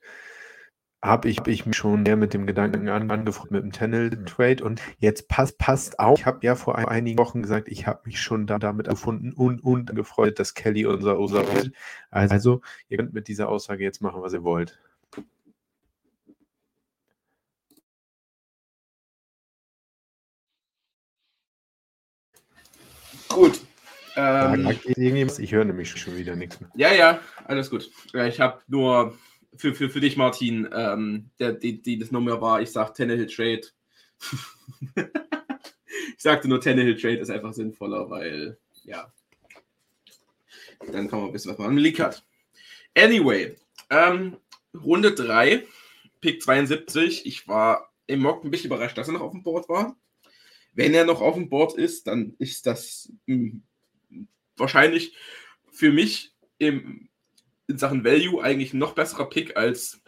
habe ich, hab ich mich schon mehr mit dem Gedanken an, angefreundet mit dem Tennel-Trade und jetzt passt, passt auch. Ich habe ja vor einigen Wochen gesagt, ich habe mich schon da, damit erfunden und, und gefreut, dass Kelly unser unser wird. Also, ihr könnt mit dieser Aussage jetzt machen, was ihr wollt. Gut. Ähm, ich höre nämlich schon wieder nichts mehr. Ja, ja, alles gut. Ich habe nur für, für, für dich, Martin, ähm, der, die, die das Nummer war, ich sage Tannehill Trade. ich sagte nur Tannehill Trade ist einfach sinnvoller, weil, ja, dann kann man wissen, was man im League hat. Anyway, ähm, Runde 3, Pick 72. Ich war im Mock ein bisschen überrascht, dass er noch auf dem Board war. Wenn er noch auf dem Board ist, dann ist das mh, hm, wahrscheinlich für mich im in Sachen Value eigentlich noch besserer Pick als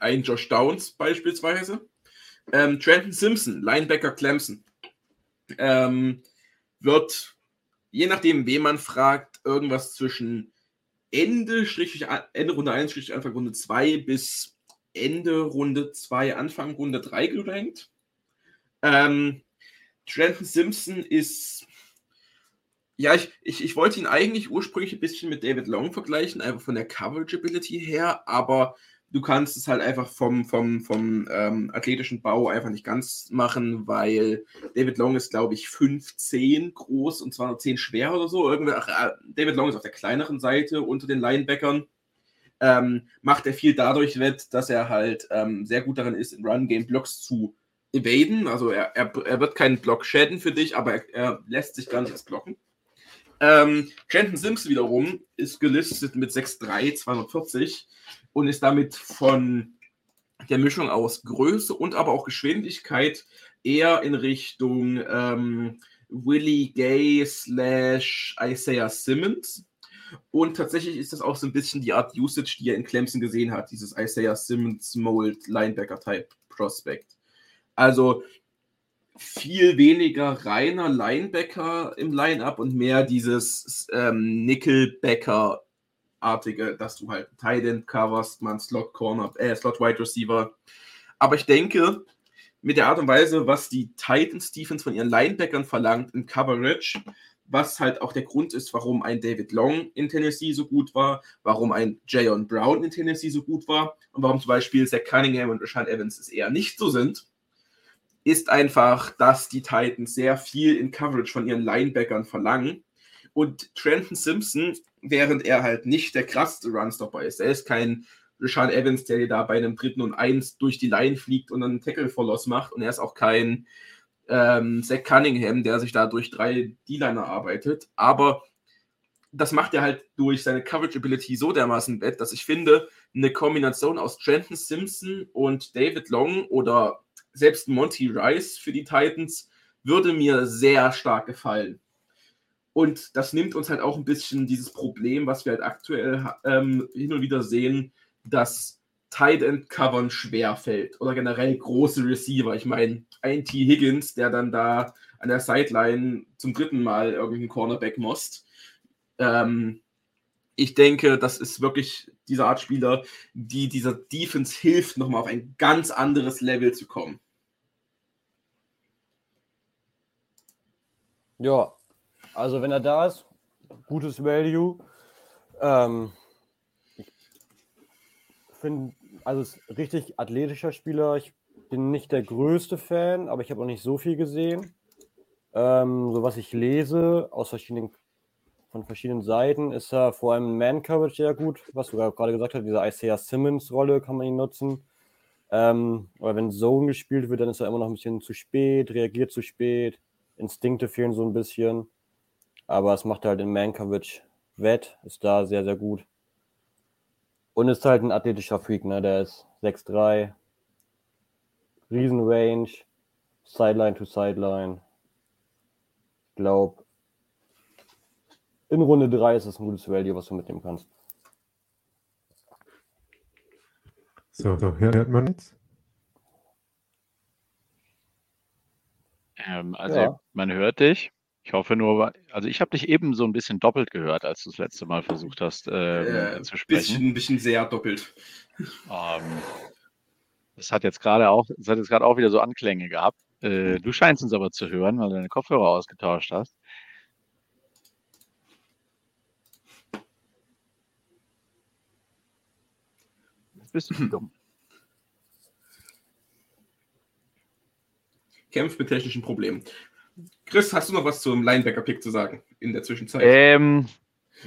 ein Josh Downs beispielsweise. Ähm, Trenton Simpson, Linebacker Clemson, ähm, wird, je nachdem, wen man fragt, irgendwas zwischen Ende, Ende Runde 1, Anfang Runde 2 bis Ende Runde 2, Anfang Runde 3 gerankt. Ähm, Trenton Simpson ist ja, ich, ich, ich wollte ihn eigentlich ursprünglich ein bisschen mit David Long vergleichen, einfach von der Coverage-Ability her, aber du kannst es halt einfach vom, vom, vom ähm, athletischen Bau einfach nicht ganz machen, weil David Long ist, glaube ich, 5'10 groß und 210 schwer oder so. Irgendwie, ach, äh, David Long ist auf der kleineren Seite unter den Linebackern. ähm, macht er viel dadurch wett, dass er halt ähm, sehr gut darin ist, in Run-Game-Blocks zu evaden. Also er, er, er wird keinen Block schäden für dich, aber er, er lässt sich gar nicht erst blocken. Ähm, Trenton Sims wiederum ist gelistet mit 6'3, 240 und ist damit von der Mischung aus Größe und aber auch Geschwindigkeit eher in Richtung ähm, Willie Gay slash Isaiah Simmons. Und tatsächlich ist das auch so ein bisschen die Art Usage, die er in Clemson gesehen hat, dieses Isaiah Simmons Mold Linebacker-Type Prospect. Also viel weniger reiner Linebacker im Lineup und mehr dieses ähm, Nickelbacker-artige, dass du halt Tight End coverst, man Slot Corner, äh, Slot Wide Receiver. Aber ich denke, mit der Art und Weise, was die Titans Defense von ihren Linebackern verlangt in Coverage, was halt auch der Grund ist, warum ein David Long in Tennessee so gut war, warum ein Jayon Brown in Tennessee so gut war und warum zum Beispiel Zach Cunningham und Rashawn Evans es eher nicht so sind, ist einfach, dass die Titans sehr viel in Coverage von ihren Linebackern verlangen. Und Trenton Simpson, während er halt nicht der krasseste Runstopper ist, er ist kein Rashawn Evans, der da bei einem dritten und eins durch die Line fliegt und einen Tackle for Loss macht. Und er ist auch kein ähm, Zach Cunningham, der sich da durch drei D-Liner arbeitet. Aber das macht er halt durch seine Coverage Ability so dermaßen wett, dass ich finde, eine Kombination aus Trenton Simpson und David Long oder selbst Monty Rice für die Titans würde mir sehr stark gefallen. Und das nimmt uns halt auch ein bisschen dieses Problem, was wir halt aktuell ähm, hin und wieder sehen, dass Tight End Covern schwer fällt oder generell große Receiver. Ich meine, ein T. Higgins, der dann da an der Sideline zum dritten Mal irgendeinen Cornerback most. Ähm, ich denke, das ist wirklich diese Art Spieler, die dieser Defense hilft, nochmal auf ein ganz anderes Level zu kommen. Ja, also wenn er da ist, gutes Value. Ähm, ich finde, also ist richtig athletischer Spieler. Ich bin nicht der größte Fan, aber ich habe auch nicht so viel gesehen. Ähm, so was ich lese aus verschiedenen von verschiedenen Seiten ist er vor allem Man-Coverage sehr gut, was du gerade gesagt hast, diese Isaiah Simmons-Rolle kann man ihn nutzen. Ähm, aber wenn Zone gespielt wird, dann ist er immer noch ein bisschen zu spät, reagiert zu spät. Instinkte fehlen so ein bisschen. Aber es macht halt in Mankovic wett, ist da sehr, sehr gut. Und ist halt ein athletischer Freak, ne? Der ist 6'3, Riesenrange, Sideline to Sideline. Ich glaube, in Runde 3 ist es ein gutes Value, was du mitnehmen kannst. So, so, hört man jetzt? Ähm, also ja. man hört dich. Ich hoffe nur, also ich habe dich eben so ein bisschen doppelt gehört, als du das letzte Mal versucht hast äh, äh, zu sprechen. Bisschen, ein bisschen sehr doppelt. Ähm, das hat jetzt gerade auch, das hat jetzt gerade auch wieder so Anklänge gehabt. Äh, du scheinst uns aber zu hören, weil du deine Kopfhörer ausgetauscht hast. Jetzt bist du dumm. Kämpft mit technischen Problemen. Chris, hast du noch was zum Linebacker-Pick zu sagen in der Zwischenzeit? Ähm,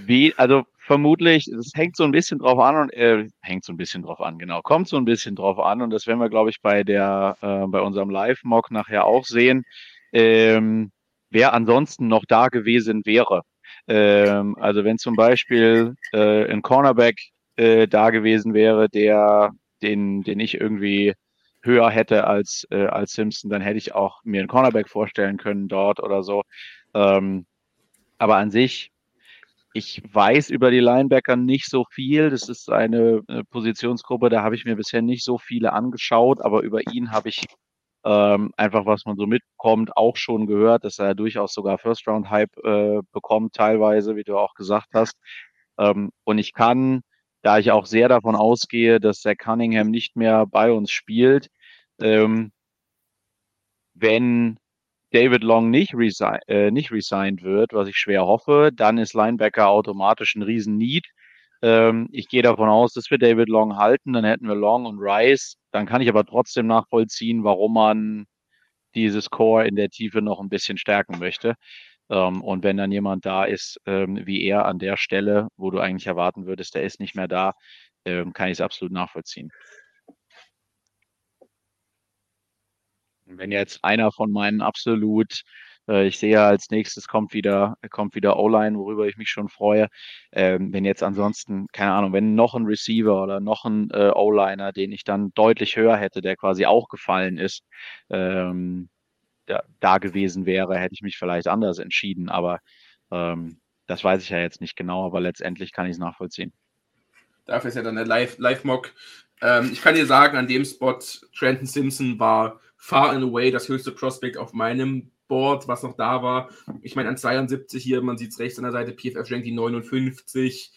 wie, also vermutlich, es hängt so ein bisschen drauf an und äh, hängt so ein bisschen drauf an, genau, kommt so ein bisschen drauf an und das werden wir, glaube ich, bei der, äh, bei unserem Live-Mock nachher auch sehen, ähm, wer ansonsten noch da gewesen wäre. Ähm, also wenn zum Beispiel äh, ein Cornerback äh, da gewesen wäre, der, den, den ich irgendwie höher hätte als, äh, als Simpson, dann hätte ich auch mir einen Cornerback vorstellen können dort oder so. Ähm, aber an sich, ich weiß über die Linebacker nicht so viel. Das ist eine, eine Positionsgruppe, da habe ich mir bisher nicht so viele angeschaut, aber über ihn habe ich ähm, einfach, was man so mitbekommt, auch schon gehört, dass er durchaus sogar First-Round-Hype äh, bekommt, teilweise, wie du auch gesagt hast. Ähm, und ich kann da ich auch sehr davon ausgehe, dass der Cunningham nicht mehr bei uns spielt. Ähm, wenn David Long nicht, resign, äh, nicht resigned wird, was ich schwer hoffe, dann ist Linebacker automatisch ein Riesen-Need. Ähm, ich gehe davon aus, dass wir David Long halten, dann hätten wir Long und Rice. Dann kann ich aber trotzdem nachvollziehen, warum man dieses Core in der Tiefe noch ein bisschen stärken möchte. Ähm, und wenn dann jemand da ist, ähm, wie er an der Stelle, wo du eigentlich erwarten würdest, der ist nicht mehr da, ähm, kann ich es absolut nachvollziehen. Wenn jetzt einer von meinen absolut, äh, ich sehe als nächstes kommt wieder, kommt wieder O-Line, worüber ich mich schon freue. Ähm, wenn jetzt ansonsten, keine Ahnung, wenn noch ein Receiver oder noch ein äh, O-Liner, den ich dann deutlich höher hätte, der quasi auch gefallen ist, ähm, da, da, gewesen wäre, hätte ich mich vielleicht anders entschieden. Aber ähm, das weiß ich ja jetzt nicht genau, aber letztendlich kann ich es nachvollziehen. Dafür ist ja dann der Live-Mock. ähm, ich kann dir sagen, an dem Spot, Trenton Simpson war far and away das höchste Prospect auf meinem Board, was noch da war. Ich meine, an 72 hier, man sieht es rechts an der Seite, PFF rankt die 59,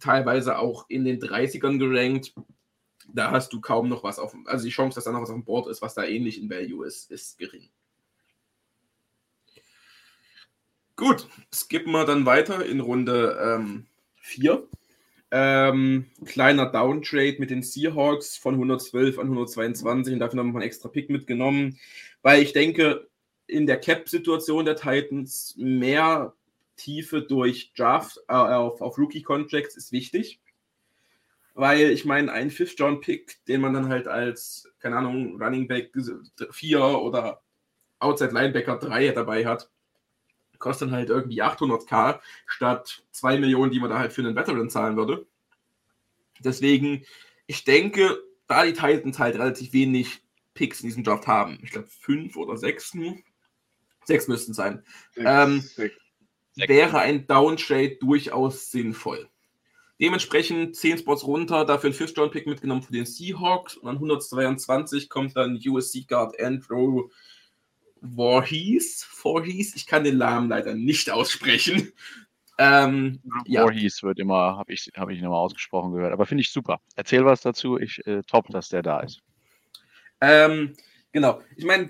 teilweise auch in den 30ern gerankt. Da hast du kaum noch was auf, also die Chance, dass da noch was auf dem Board ist, was da ähnlich in Value ist, ist gering. Gut, skippen wir dann weiter in Runde 4. Ähm, ähm, kleiner Downtrade mit den Seahawks von 112 an 122 und dafür nochmal einen extra Pick mitgenommen, weil ich denke, in der Cap-Situation der Titans mehr Tiefe durch Draft äh, auf, auf Rookie-Contracts ist wichtig. Weil ich meine, ein Fifth-Round-Pick, den man dann halt als, keine Ahnung, Running Back 4 oder Outside Linebacker 3 dabei hat, kostet dann halt irgendwie 800k statt 2 Millionen, die man da halt für einen Veteran zahlen würde. Deswegen, ich denke, da die Titans halt relativ wenig Picks in diesem Draft haben, ich glaube fünf oder sechs, sechs müssten sein, sechs, ähm, sechs. wäre ein Downtrade durchaus sinnvoll. Dementsprechend 10 Spots runter, dafür ein Fifth-Round-Pick mitgenommen für den Seahawks und an 122 kommt dann USC Guard Andrew Voorhees, Voorhees, ich kann den Namen leider nicht aussprechen. Ähm, ja. Voorhees wird immer, habe ich, hab ich immer ausgesprochen gehört, aber finde ich super. Erzähl was dazu, ich äh, top, dass der da ist. Ähm, genau, ich meine,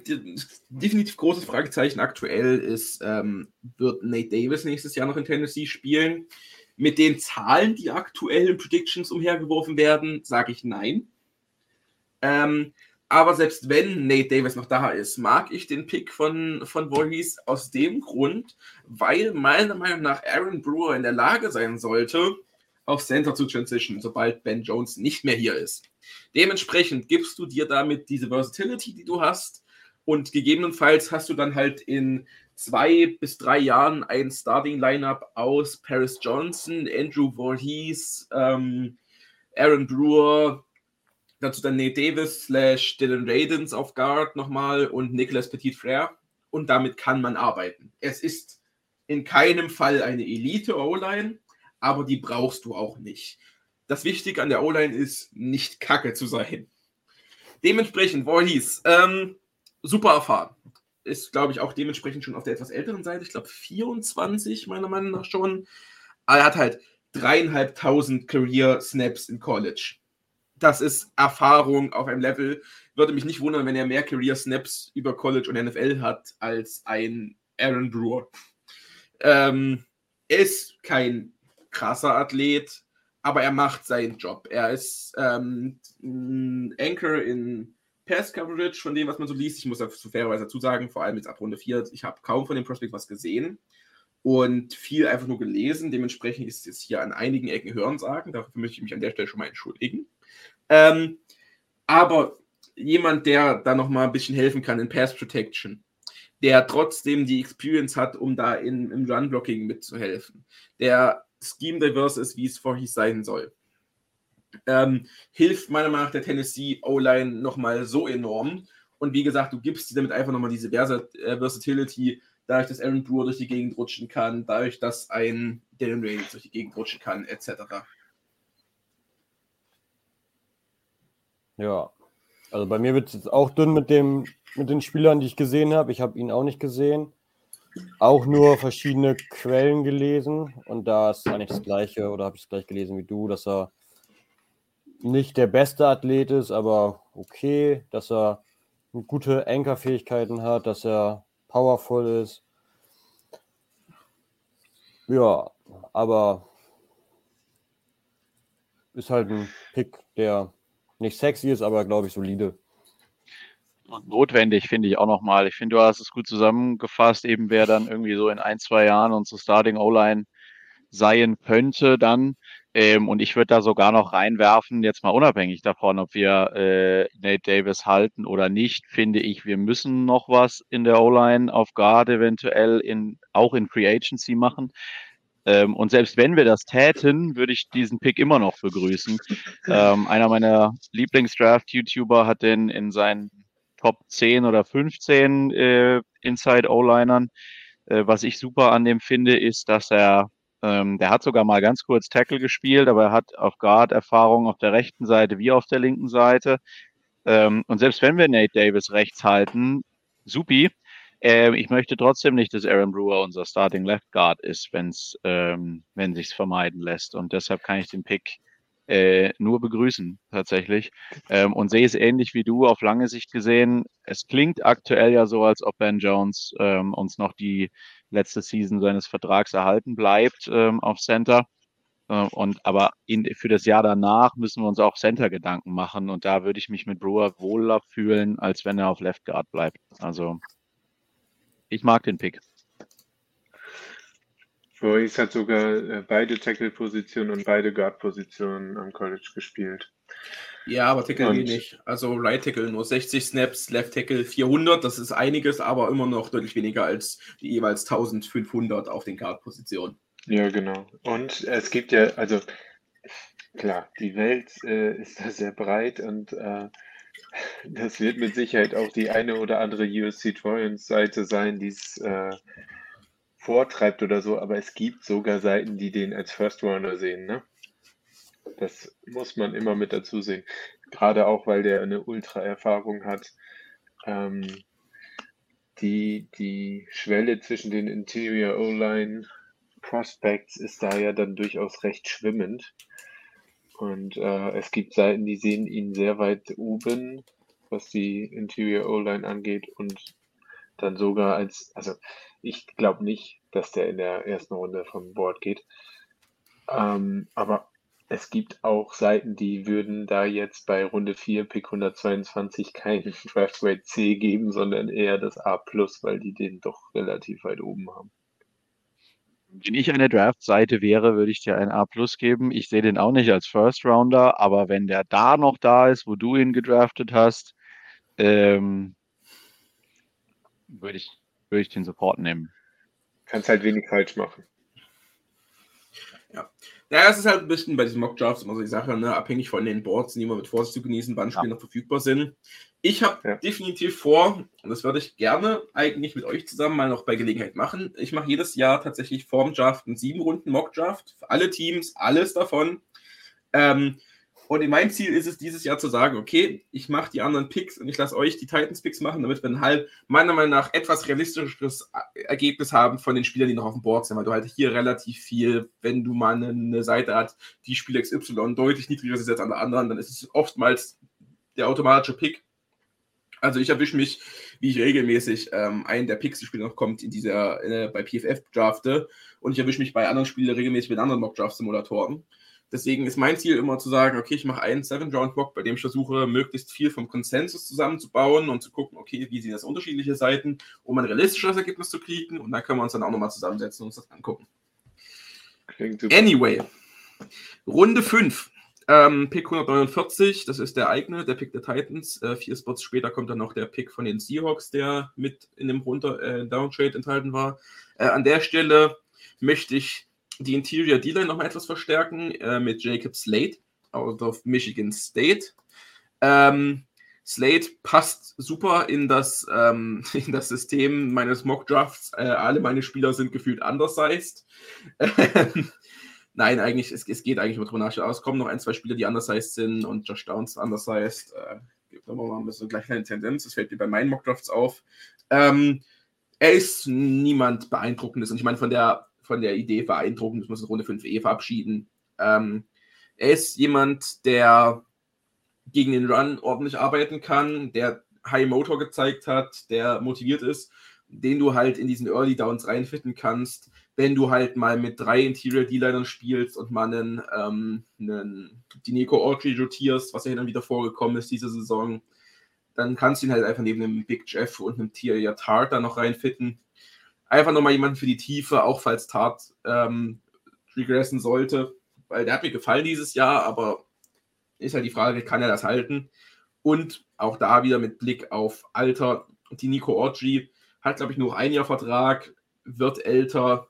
definitiv großes Fragezeichen aktuell ist, ähm, wird Nate Davis nächstes Jahr noch in Tennessee spielen? Mit den Zahlen, die aktuell in Predictions umhergeworfen werden, sage ich nein. Ähm, aber selbst wenn Nate Davis noch da ist, mag ich den Pick von, von Voorhees aus dem Grund, weil meiner Meinung nach Aaron Brewer in der Lage sein sollte, auf Center zu transition, sobald Ben Jones nicht mehr hier ist. Dementsprechend gibst du dir damit diese Versatility, die du hast, und gegebenenfalls hast du dann halt in zwei bis drei Jahren ein Starting-Lineup aus Paris Johnson, Andrew Voorhees, ähm, Aaron Brewer, Dazu dann Nate Davis slash Dylan Radens auf Guard nochmal und Nicolas Petit Frère. Und damit kann man arbeiten. Es ist in keinem Fall eine Elite-O-Line, aber die brauchst du auch nicht. Das Wichtige an der O-Line ist, nicht kacke zu sein. Dementsprechend, wo hieß, ähm, super erfahren. Ist, glaube ich, auch dementsprechend schon auf der etwas älteren Seite. Ich glaube, 24, meiner Meinung nach schon. Er hat halt dreieinhalbtausend Career Snaps in College das ist Erfahrung auf einem Level. Würde mich nicht wundern, wenn er mehr Career Snaps über College und NFL hat als ein Aaron Brewer. Ähm, er ist kein krasser Athlet, aber er macht seinen Job. Er ist ähm, Anchor in Pass Coverage, von dem, was man so liest. Ich muss dazu fairerweise dazu sagen, vor allem jetzt ab Runde 4, ich habe kaum von dem Prospect was gesehen und viel einfach nur gelesen. Dementsprechend ist es hier an einigen Ecken Hörensagen. Dafür möchte ich mich an der Stelle schon mal entschuldigen. Ähm, aber jemand, der da noch mal ein bisschen helfen kann in Pass Protection, der trotzdem die Experience hat, um da in, im Run-Blocking mitzuhelfen, der Scheme Diverse ist, wie es vorhin sein soll, ähm, hilft meiner Meinung nach der Tennessee O-Line nochmal so enorm. Und wie gesagt, du gibst damit einfach nochmal diese äh, Versatility, dadurch, dass Aaron Brewer durch die Gegend rutschen kann, dadurch, dass ein Dylan Reynolds durch die Gegend rutschen kann, etc. Ja, also bei mir wird es jetzt auch dünn mit, dem, mit den Spielern, die ich gesehen habe. Ich habe ihn auch nicht gesehen. Auch nur verschiedene Quellen gelesen und da ist eigentlich das Gleiche oder habe ich es gleich gelesen wie du, dass er nicht der beste Athlet ist, aber okay, dass er gute Ankerfähigkeiten hat, dass er powerful ist. Ja, aber ist halt ein Pick, der nicht sexy ist, aber glaube ich solide. notwendig, finde ich auch nochmal. Ich finde, du hast es gut zusammengefasst, eben wer dann irgendwie so in ein, zwei Jahren unsere Starting O-Line sein könnte, dann Ähm, und ich würde da sogar noch reinwerfen, jetzt mal unabhängig davon, ob wir äh, Nate Davis halten oder nicht, finde ich, wir müssen noch was in der O-Line auf Guard eventuell in, auch in Free Agency machen. Ähm, und selbst wenn wir das täten, würde ich diesen Pick immer noch begrüßen. Ähm, einer meiner Lieblingsdraft-YouTuber hat den in seinen Top 10 oder 15 äh, Inside O-Linern. Äh, was ich super an dem finde, ist, dass er, ähm, der hat sogar mal ganz kurz Tackle gespielt, aber er hat auf Guard Erfahrung auf der rechten Seite wie auf der linken Seite. Ähm, und selbst wenn wir Nate Davis rechts halten, supi, äh, ich möchte trotzdem nicht, dass Aaron Brewer unser Starting Left Guard ist, wenn's, ähm, wenn sich's vermeiden lässt. Und deshalb kann ich den Pick äh, nur begrüßen, tatsächlich. Ähm, und sehe es ähnlich wie du auf lange Sicht gesehen. Es klingt aktuell ja so, als ob Ben Jones ähm, uns noch die letzte Season seines Vertrags erhalten bleibt ähm, auf Center. Äh, und aber in, für das Jahr danach müssen wir uns auch Center Gedanken machen. Und da würde ich mich mit Brewer wohler fühlen, als wenn er auf Left Guard bleibt. Also ich mag den Pick. Voorhees hat sogar äh, beide Tackle-Positionen und beide Guard-Positionen am College gespielt. Ja, aber Tackle nicht. Also Right Tackle nur 60 Snaps, Left Tackle 400, das ist einiges, aber immer noch deutlich weniger als die jeweils 1500 auf den Guard-Positionen. Ja, genau. Und es gibt ja, also klar, die Welt äh, ist da sehr breit und äh, das wird mit Sicherheit auch die eine oder andere USC Trojans-Seite sein, die es äh, vortreibt oder so, aber es gibt sogar Seiten, die den als First Rounder sehen, ne? Das muss man immer mit dazu sehen. Gerade auch, weil der eine Ultra-Erfahrung hat. Ähm, die, die Schwelle zwischen den Interior O-Line Prospects ist da ja dann durchaus recht schwimmend. Und äh, es gibt Seiten, die sehen ihn sehr weit oben, was die Interior O-Line angeht und dann sogar als, also ich glaube nicht, dass der in der ersten Runde vom Board geht. Ähm, aber es gibt auch Seiten, die würden da jetzt bei Runde 4, Pick 122 keinen Draft Grade C geben, sondern eher das A+, weil die den doch relativ weit oben haben. Wenn ich eine Draft-Seite wäre, würde ich dir ein A plus geben. Ich sehe den auch nicht als First Rounder, aber wenn der da noch da ist, wo du ihn gedraftet hast, ähm, würde ich, würde ich den sofort nehmen. Kannst halt wenig falsch machen. Ja, es ist halt ein bisschen bei diesen Mock-Drafts immer so die Sache, ne? abhängig von den Boards, die immer mit Vorsicht zu genießen, wann Spiele noch verfügbar sind. Ich habe Ja. definitiv vor, und das würde ich gerne eigentlich mit euch zusammen mal noch bei Gelegenheit machen. Ich mache jedes Jahr tatsächlich vorm Draft einen sieben Runden Mock-Draft für alle Teams, alles davon. Ähm, und mein Ziel ist es, dieses Jahr zu sagen, okay, ich mache die anderen Picks und ich lasse euch die Titans-Picks machen, damit wir ein halb, meiner Meinung nach, etwas realistischeres Ergebnis haben von den Spielern, die noch auf dem Board sind, weil du halt hier relativ viel, wenn du mal eine, Seite hast, die Spieler XY deutlich niedriger ist als der anderen, dann ist es oftmals der automatische Pick. Also ich erwische mich, wie ich regelmäßig ähm, einen der Picks, die Spieler noch kommt, in dieser, äh, bei PFF drafte und ich erwische mich bei anderen Spielern regelmäßig mit anderen Mock-Draft-Simulatoren. Deswegen ist mein Ziel immer zu sagen, okay, ich mache einen Seven-Round-Mock, bei dem ich versuche, möglichst viel vom Konsensus zusammenzubauen und zu gucken, okay, wie sehen das unterschiedliche Seiten, um ein realistisches Ergebnis zu kriegen. Und dann können wir uns dann auch nochmal zusammensetzen und uns das angucken. Anyway, Runde 5. Ähm, Pick 149, das ist der eigene, der Pick der Titans. Äh, vier Spots später kommt dann noch der Pick von den Seahawks, der mit in dem runter äh, Downtrade enthalten war. Äh, an der Stelle möchte ich die Interior D-Line nochmal etwas verstärken äh, mit Jacob Slade out of Michigan State. Ähm, Slade passt super in das, ähm, in das System meines Mock Drafts. Äh, alle meine Spieler sind gefühlt undersized. Nein, eigentlich, es, es geht eigentlich über Tronage aus. Kommen noch ein, zwei Spieler, die undersized sind und Josh Downs undersized. Äh, gibt aber mal ein bisschen gleich eine Tendenz. Das fällt mir bei meinen Mock Drafts auf. Ähm, er ist niemand Beeindruckendes. Und ich meine, von der, von der Idee beeindruckend, das muss in Runde 5 eh verabschieden. Ähm, er ist jemand, der gegen den Run ordentlich arbeiten kann, der High Motor gezeigt hat, der motiviert ist, den du halt in diesen Early Downs reinfitten kannst, wenn du halt mal mit drei Interior D-Linern spielst und mal einen, ähm, einen Dineco Autry rotierst, was ja dann wieder vorgekommen ist diese Saison, dann kannst du ihn halt einfach neben einem Big Jeff und einem Tia Tart da noch reinfitten. Einfach nochmal jemanden für die Tiefe, auch falls Tart ähm, regressen sollte. weil der hat mir gefallen dieses Jahr, aber ist halt die Frage, kann er das halten? Und auch da wieder mit Blick auf Alter, die Nico Orgi hat, glaube ich, nur ein Jahr Vertrag, wird älter.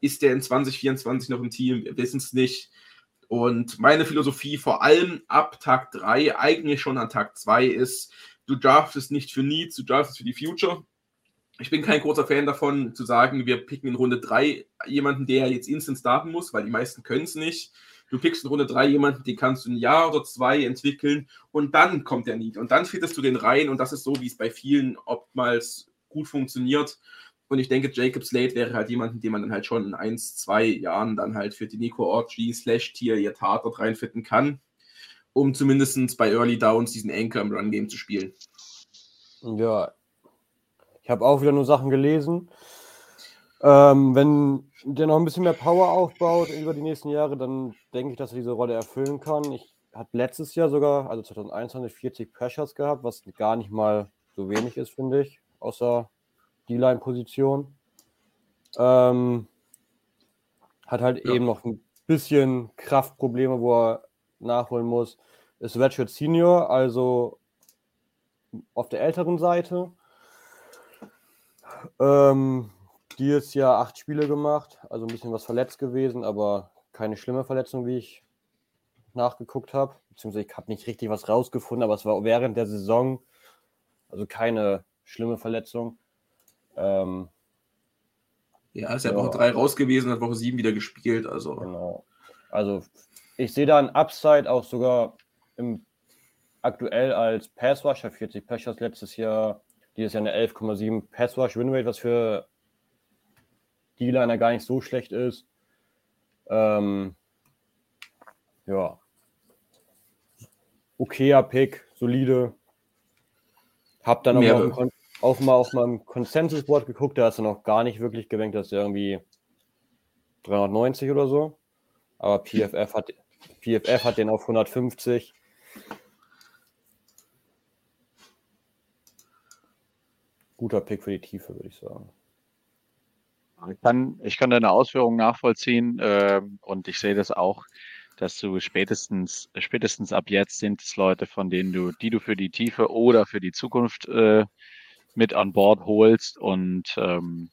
Ist der in 2024 noch im Team? Wir wissen es nicht. Und meine Philosophie vor allem ab Tag 3, eigentlich schon an Tag 2 ist, du draftest nicht für Needs, du draftest für die Future. Ich bin kein großer Fan davon, zu sagen, wir picken in Runde 3 jemanden, der jetzt instant starten muss, weil die meisten können es nicht. Du pickst in Runde 3 jemanden, den kannst du ein Jahr oder zwei entwickeln und dann kommt der Need. Und dann fittest du den rein und das ist so, wie es bei vielen oftmals gut funktioniert. Und ich denke, Jacob Slade wäre halt jemand, den man dann halt schon in eins, zwei Jahren dann halt für die Nico Orgy slash Tier ihr Tat dort reinfitten kann, um zumindest bei Early Downs diesen Anchor im Run-Game zu spielen. Ja, ich habe auch wieder nur Sachen gelesen. Ähm, wenn der noch ein bisschen mehr Power aufbaut über die nächsten Jahre, dann denke ich, dass er diese Rolle erfüllen kann. Ich habe letztes Jahr sogar, also 2021, 40 Pressures gehabt, was gar nicht mal so wenig ist, finde ich, außer D-Line-Position. Ähm, hat halt ja. eben noch ein bisschen Kraftprobleme, wo er nachholen muss. Ist Redshirt Senior, also auf der älteren Seite. Ähm, dieses Jahr acht Spiele gemacht, also ein bisschen was verletzt gewesen, aber keine schlimme Verletzung, wie ich nachgeguckt habe. Beziehungsweise ich habe nicht richtig was rausgefunden, aber es war während der Saison, also keine schlimme Verletzung. Ähm, ja, ist ja, Woche 3 raus gewesen, hat Woche 7 wieder gespielt. Also. Genau. Also ich sehe da ein Upside auch sogar im, aktuell als Passwasher 40 Pechers letztes Jahr, dieses Jahr eine 11,7 Passwash Winrate, was für D-Liner gar nicht so schlecht ist. Ähm, ja. Okayer Pick, solide. Hab dann auch, auf dem, auch mal auf meinem Consensus-Board geguckt, da hast du noch gar nicht wirklich gewenkt, dass irgendwie 390 oder so. Aber PFF hat, PFF hat den auf 150. Guter Pick für die Tiefe, würde ich sagen. Ich kann, ich kann deine Ausführungen nachvollziehen äh, und ich sehe das auch, dass du spätestens, spätestens ab jetzt sind es Leute, von denen du, die du für die Tiefe oder für die Zukunft äh, mit an Bord holst und ähm,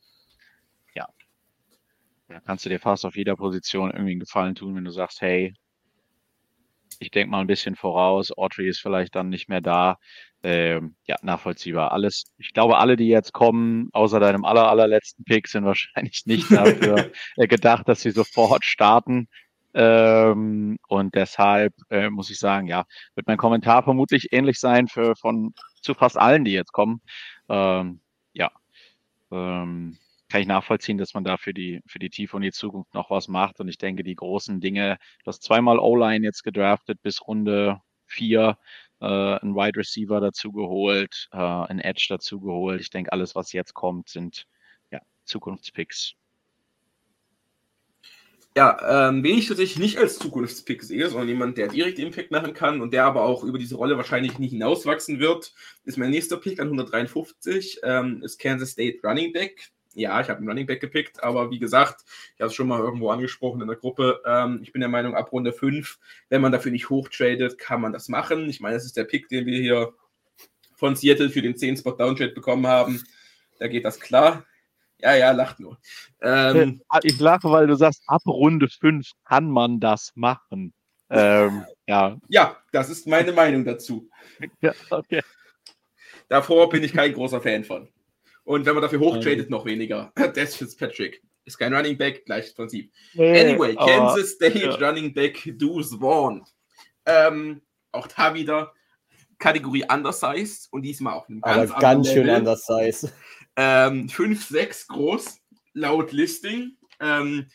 ja, da kannst du dir fast auf jeder Position irgendwie einen Gefallen tun, wenn du sagst, hey, ich denke mal ein bisschen voraus, Audrey ist vielleicht dann nicht mehr da. Ähm, ja, nachvollziehbar. Alles, ich glaube, alle, die jetzt kommen, außer deinem aller, allerletzten Pick, sind wahrscheinlich nicht dafür äh, gedacht, dass sie sofort starten. Ähm, und deshalb äh, muss ich sagen, ja, wird mein Kommentar vermutlich ähnlich sein für von zu fast allen, die jetzt kommen. Ähm, ja. Ähm, kann ich nachvollziehen, dass man da für die, für die Tiefe und die Zukunft noch was macht. Und ich denke, die großen Dinge, du hast zweimal O-Line jetzt gedraftet bis Runde vier, äh, ein Wide Receiver dazu geholt, äh, ein Edge dazu geholt. Ich denke, alles, was jetzt kommt, sind ja, Zukunftspicks. Ja, ähm, wen ich tatsächlich nicht als Zukunftspick sehe, sondern jemand, der direkt Impact machen kann und der aber auch über diese Rolle wahrscheinlich nie hinauswachsen wird, ist mein nächster Pick an 153, ähm, ist Kansas State Running Back ja, ich habe einen Running Back gepickt, aber wie gesagt, ich habe es schon mal irgendwo angesprochen in der Gruppe. Ähm, ich bin der Meinung, ab Runde 5, wenn man dafür nicht hochtradet, kann man das machen. Ich meine, das ist der Pick, den wir hier von Seattle für den 10-Spot-Downtrade bekommen haben. Da geht das klar. Ja, ja, lacht nur. Ähm, ich lache, weil du sagst, ab Runde 5 kann man das machen. Ähm, ja. ja, das ist meine Meinung dazu. Ja, okay. Davor bin ich kein großer Fan von. Und wenn man dafür hochtradet, noch weniger. Des Fitzpatrick. Ist kein Running Back, gleiches Prinzip. Anyway, Kansas State ja. Running Back Deuce Vaughn. Ähm, auch da wieder Kategorie undersized und diesmal auch ein ganz, Aber ganz schön undersized. Ähm, 5, groß, laut Listing. Ähm,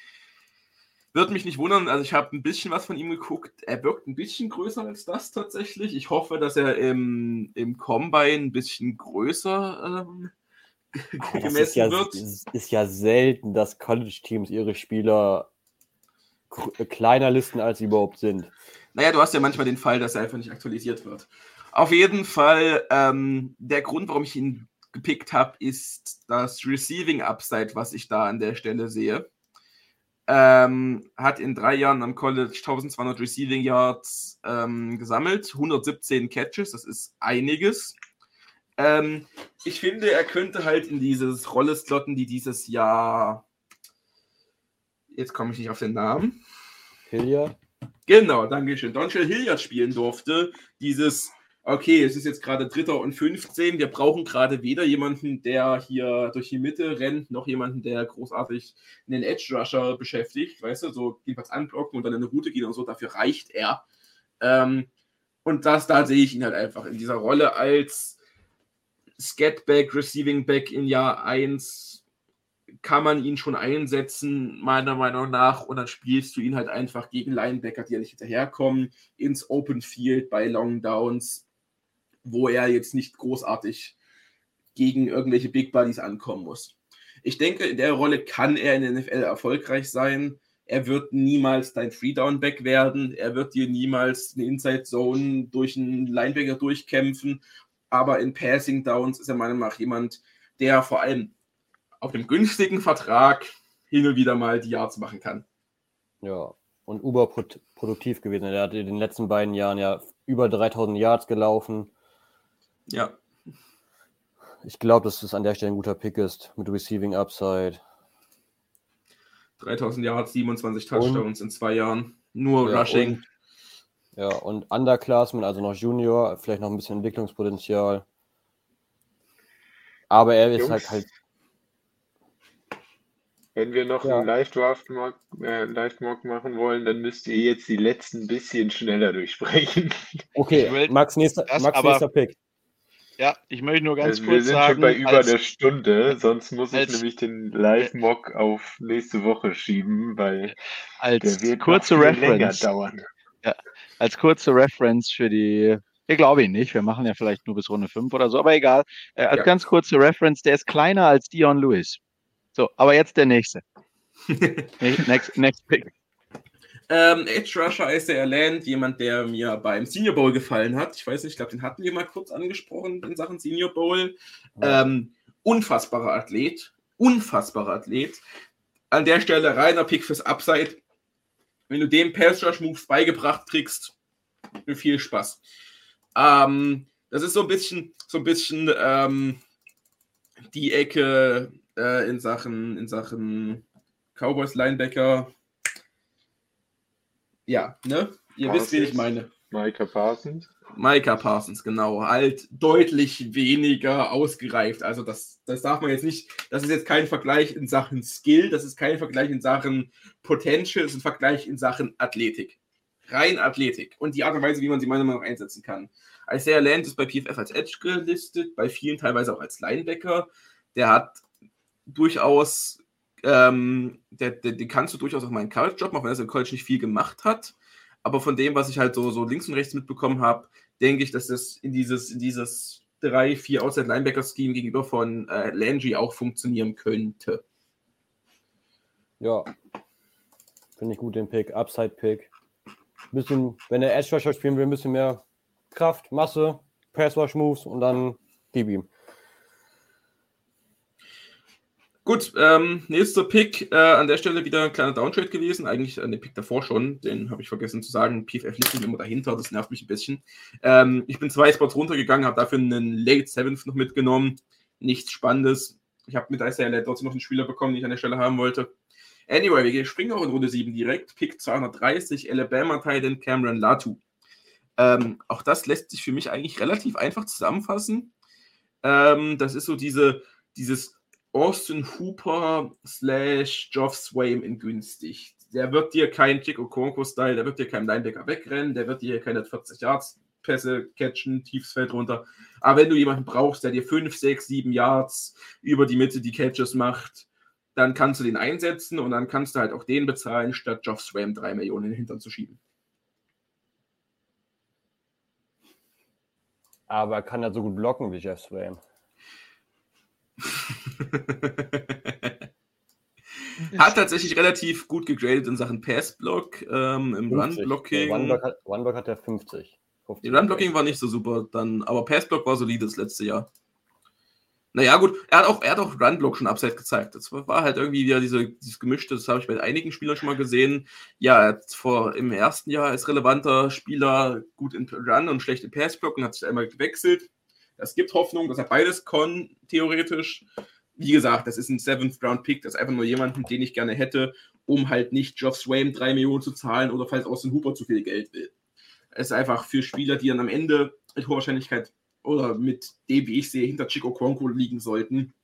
wird mich nicht wundern, also ich habe ein bisschen was von ihm geguckt. Er wirkt ein bisschen größer als das tatsächlich. Ich hoffe, dass er im, im Combine ein bisschen größer ähm, gemessen ist ja, wird. ist ja selten, dass College-Teams ihre Spieler kleiner listen, als sie überhaupt sind. Naja, du hast ja manchmal den Fall, dass er einfach nicht aktualisiert wird. Auf jeden Fall, ähm, der Grund, warum ich ihn gepickt habe, ist das Receiving Upside, was ich da an der Stelle sehe. Ähm, hat in drei Jahren am College 1200 Receiving Yards ähm, gesammelt, 117 Catches, das ist einiges. Ähm, ich finde, er könnte halt in dieses Rolle slotten, die dieses Jahr. Jetzt komme ich nicht auf den Namen. Hilliard. Genau, danke schön. Donchel Hilliard spielen durfte. Dieses, okay, es ist jetzt gerade Dritter und 15. Wir brauchen gerade weder jemanden, der hier durch die Mitte rennt, noch jemanden, der großartig einen Edge Rusher beschäftigt. Weißt du, so jedenfalls anblocken und dann in eine Route gehen und so. Dafür reicht er. Ähm, und das, da sehe ich ihn halt einfach in dieser Rolle als Scatback, Receiving Back in Jahr 1 kann man ihn schon einsetzen, meiner Meinung nach, und dann spielst du ihn halt einfach gegen Linebacker, die ja nicht hinterherkommen, ins Open Field bei Long Downs, wo er jetzt nicht großartig gegen irgendwelche Big Buddies ankommen muss. Ich denke, in der Rolle kann er in der NFL erfolgreich sein. Er wird niemals dein Free-Down-Back werden. Er wird dir niemals eine Inside-Zone durch einen Linebacker durchkämpfen aber in Passing Downs ist er meiner Meinung nach jemand, der vor allem auf dem günstigen Vertrag hin und wieder mal die Yards machen kann. Ja, und überproduktiv gewesen. Er hat in den letzten beiden Jahren ja über 3000 Yards gelaufen. Ja. Ich glaube, dass es an der Stelle ein guter Pick ist mit Receiving Upside. 3000 Yards, 27 Touchdowns und, in zwei Jahren. Nur ja, Rushing. Und, ja, und Underclassman, also noch Junior, vielleicht noch ein bisschen Entwicklungspotenzial. Aber er ist Jungs, halt halt. Wenn wir noch ja. einen Live-Draft-Mock äh, Live machen wollen, dann müsst ihr jetzt die letzten bisschen schneller durchsprechen. Okay, Max, nächster, Max aber, nächster Pick. Ja, ich möchte nur ganz also kurz sagen. Wir sind sagen, schon bei über als, der Stunde, sonst muss als, ich nämlich den Live-Mock auf nächste Woche schieben, weil als der wird kurze Reference, länger dauern. Ja, als kurze Reference für die, ich glaube ihn nicht, wir machen ja vielleicht nur bis Runde 5 oder so, aber egal. Äh, als ja. ganz kurze Reference, der ist kleiner als Dion Lewis. So, aber jetzt der nächste. next, next pick. Ähm, Edge Rusher Isaiah Land, jemand, der mir beim Senior Bowl gefallen hat. Ich weiß nicht, ich glaube, den hatten wir mal kurz angesprochen in Sachen Senior Bowl. Ähm, unfassbarer Athlet. Unfassbarer Athlet. An der Stelle reiner Pick fürs Upside wenn du dem Pass Rush Moves beigebracht kriegst, viel Spaß. Ähm, das ist so ein bisschen, so ein bisschen ähm, die Ecke äh, in Sachen, in Sachen Cowboys Linebacker. Ja, ne? Ihr Parsons, wisst, wen ich meine. Micah Parsons. Micah Parsons, genau. Halt deutlich weniger ausgereift. Also das, das darf man jetzt nicht, das ist jetzt kein Vergleich in Sachen Skill, das ist kein Vergleich in Sachen Potential, das ist ein Vergleich in Sachen Athletik. Rein Athletik und die Art und Weise, wie man sie meiner Meinung nach einsetzen kann. Isaiah Land ist bei PFF als Edge gelistet, bei vielen teilweise auch als Linebacker. Der hat durchaus, ähm, der, der, den kannst du durchaus auch mal einen College-Job machen, wenn er im College nicht viel gemacht hat. Aber von dem, was ich halt so, so links und rechts mitbekommen habe, denke ich, dass das in dieses, in dieses 3-4 Outside-Linebacker-Scheme gegenüber von äh, Landry auch funktionieren könnte. Ja, finde ich gut den Pick, Upside-Pick. Bisschen, wenn er Edge Rusher spielen will, ein bisschen mehr Kraft, Masse, Pass-Rush-Moves und dann gib ihm. Gut, ähm, nächster Pick. Äh, an der Stelle wieder ein kleiner Downtrade gewesen. Eigentlich an den Pick davor schon. Den habe ich vergessen zu sagen. PFF liegt immer dahinter. Das nervt mich ein bisschen. Ähm, ich bin zwei Spots runtergegangen, habe dafür einen Late Seventh noch mitgenommen. Nichts Spannendes. Ich habe mit Isaiah trotzdem noch einen Spieler bekommen, den ich an der Stelle haben wollte. Anyway, wir springen auch in Runde 7 direkt. Pick 230, Alabama Titan Cameron Latu. Ähm, auch das lässt sich für mich eigentlich relativ einfach zusammenfassen. Ähm, das ist so diese, dieses Austin Hooper slash Geoff Swaim in günstig. Der wird dir kein Chico Okonkwo-Style, der wird dir kein Linebacker wegrennen, der wird dir keine 40 Yards Pässe catchen, tiefs Feld runter. Aber wenn du jemanden brauchst, der dir 5, 6, 7 Yards über die Mitte die Catches macht, dann kannst du den einsetzen und dann kannst du halt auch den bezahlen, statt Geoff Swam 3 Millionen in den Hintern zu schieben. Aber er kann ja so gut blocken wie Jeff Swam. hat tatsächlich relativ gut gegradet in Sachen Passblock, ähm, im Run-Blocking. One-Block hat, One hat er 50. Die Run-Blocking war nicht so super, dann, aber Passblock war solide das letzte Jahr. Naja, gut, er hat auch, er hat auch Runblock schon abseits gezeigt. Das war halt irgendwie wieder diese, dieses Gemischte, das habe ich bei einigen Spielern schon mal gesehen. Ja, er hat vor im ersten Jahr als relevanter Spieler gut in Run und schlecht in Passblock und hat sich einmal gewechselt. Es gibt Hoffnung, dass er beides kann, theoretisch. Wie gesagt, das ist ein Seventh-Round-Pick, das ist einfach nur jemanden, den ich gerne hätte, um halt nicht Geoff Swaim drei Millionen zu zahlen oder falls Austin Hooper zu viel Geld will. Es ist einfach für Spieler, die dann am Ende mit hoher Wahrscheinlichkeit oder mit dem, wie ich sehe, hinter Chico Conco liegen sollten,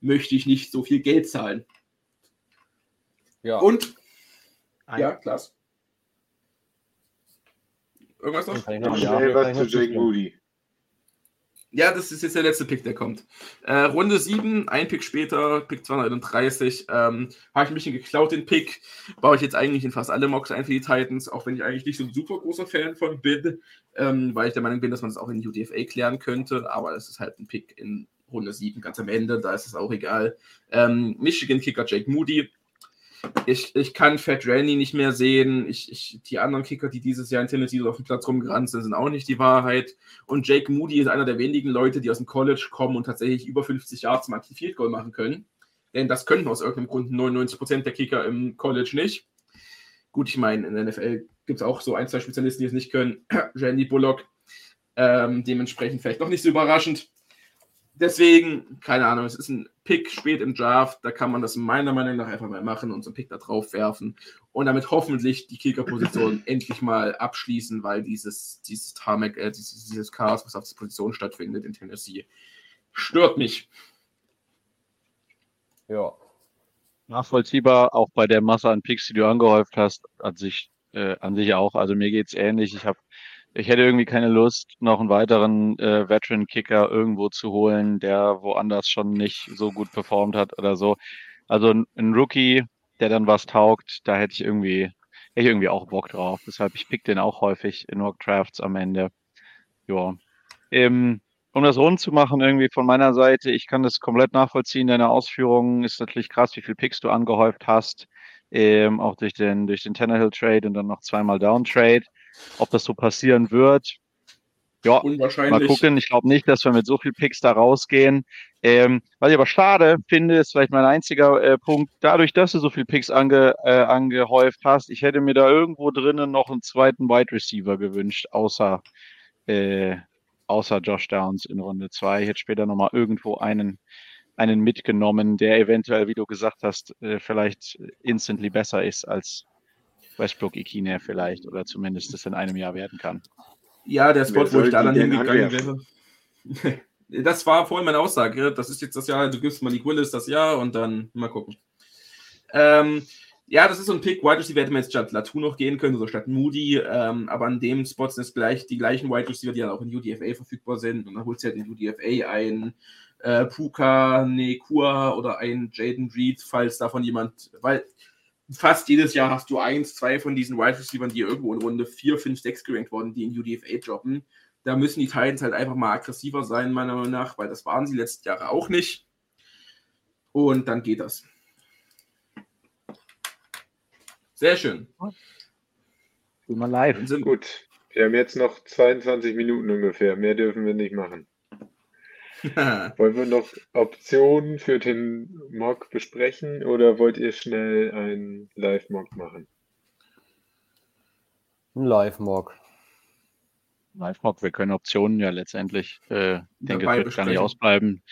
möchte ich nicht so viel Geld zahlen. Ja. Und, Ein- ja, Klaas. Irgendwas noch? Kann ich noch- Schnell was zu Jake. Moody. Ja, das ist jetzt der letzte Pick, der kommt. Äh, Runde 7, ein Pick später, Pick 231, ähm, habe ich ein bisschen geklaut, den Pick. Baue ich jetzt eigentlich in fast alle Mocks ein für die Titans, auch wenn ich eigentlich nicht so ein super großer Fan von bin, ähm, weil ich der Meinung bin, dass man das auch in UDFA klären könnte, aber es ist halt ein Pick in Runde 7, ganz am Ende, da ist es auch egal. Ähm, Michigan Kicker Jake Moody. Ich, ich kann Fat Randy nicht mehr sehen. Ich, ich, die anderen Kicker, die dieses Jahr in Tennessee auf dem Platz rumgerannt sind, sind auch nicht die Wahrheit. Und Jake Moody ist einer der wenigen Leute, die aus dem College kommen und tatsächlich über 50 Yards mal Field Goal machen können. Denn das können aus irgendeinem Grund 99% der Kicker im College nicht. Gut, ich meine, in der NFL gibt es auch so ein, zwei Spezialisten, die es nicht können. Randy Bullock. Ähm, dementsprechend vielleicht noch nicht so überraschend. Deswegen, keine Ahnung, es ist ein Pick spät im Draft, da kann man das meiner Meinung nach einfach mal machen und so einen Pick da drauf werfen und damit hoffentlich die Kicker-Position endlich mal abschließen, weil dieses, dieses Tarmac, äh, dieses, dieses Chaos, was auf der Position stattfindet in Tennessee, stört mich. Ja. Nachvollziehbar, auch bei der Masse an Picks, die du angehäuft hast, an sich, äh, an sich auch. Also mir geht's ähnlich. Ich habe, ich hätte irgendwie keine Lust, noch einen weiteren äh, Veteran-Kicker irgendwo zu holen, der woanders schon nicht so gut performt hat oder so. Also ein, ein Rookie, der dann was taugt, da hätte ich irgendwie, hätte ich irgendwie auch Bock drauf. Deshalb, ich pick den auch häufig in Mock Drafts am Ende. Ja. Ähm, um das rund zu machen, irgendwie von meiner Seite, ich kann das komplett nachvollziehen. Deine Ausführungen ist natürlich krass, wie viel Picks du angehäuft hast. Ähm, auch durch den, durch den Tannehill Trade und dann noch zweimal Down Trade. Ob das so passieren wird, ja. Mal gucken. Ich glaube nicht, dass wir mit so viel Picks da rausgehen. Ähm, was ich aber schade finde, ist vielleicht mein einziger äh, Punkt. Dadurch, dass du so viel Picks ange, äh, angehäuft hast, ich hätte mir da irgendwo drinnen noch einen zweiten Wide Receiver gewünscht, außer, äh, außer Josh Downs in Runde 2. Ich hätte später nochmal irgendwo einen, einen mitgenommen, der eventuell, wie du gesagt hast, äh, vielleicht instantly besser ist als Westbrook Ikine vielleicht oder zumindest das in einem Jahr werden kann. Ja, der Spot, wo ich da dann hingegangen wäre. Das war vorhin meine Aussage. Das ist jetzt das Jahr, du gibst Malik Willis das Jahr und dann mal gucken. Ähm, ja, das ist so ein Pick. Wide Receiver hätte man jetzt statt Latu noch gehen können oder statt Moody. Ähm, aber an dem Spot sind es gleich die gleichen Wide Receiver, die dann auch in UDFA verfügbar sind. Und dann holst du halt in UDFA ein äh, Puka, Nekua oder ein Jaden Reed, falls davon jemand, weil fast jedes Jahr hast du eins, zwei von diesen Wide Receivers, die irgendwo in Runde 4, 5, 6 gerankt wurden, die in UDFA droppen. Da müssen die Titans halt einfach mal aggressiver sein, meiner Meinung nach, weil das waren sie letzten Jahre auch nicht. Und dann geht das. Sehr schön. Mal live. Gut, wir haben jetzt noch 22 Minuten ungefähr. Mehr dürfen wir nicht machen. Wollen wir noch Optionen für den Mock besprechen oder wollt ihr schnell einen Live-Mock machen? Ein Live-Mock. Live-Mock, wir können Optionen ja letztendlich, äh, denke, wird gar nicht ausbleiben,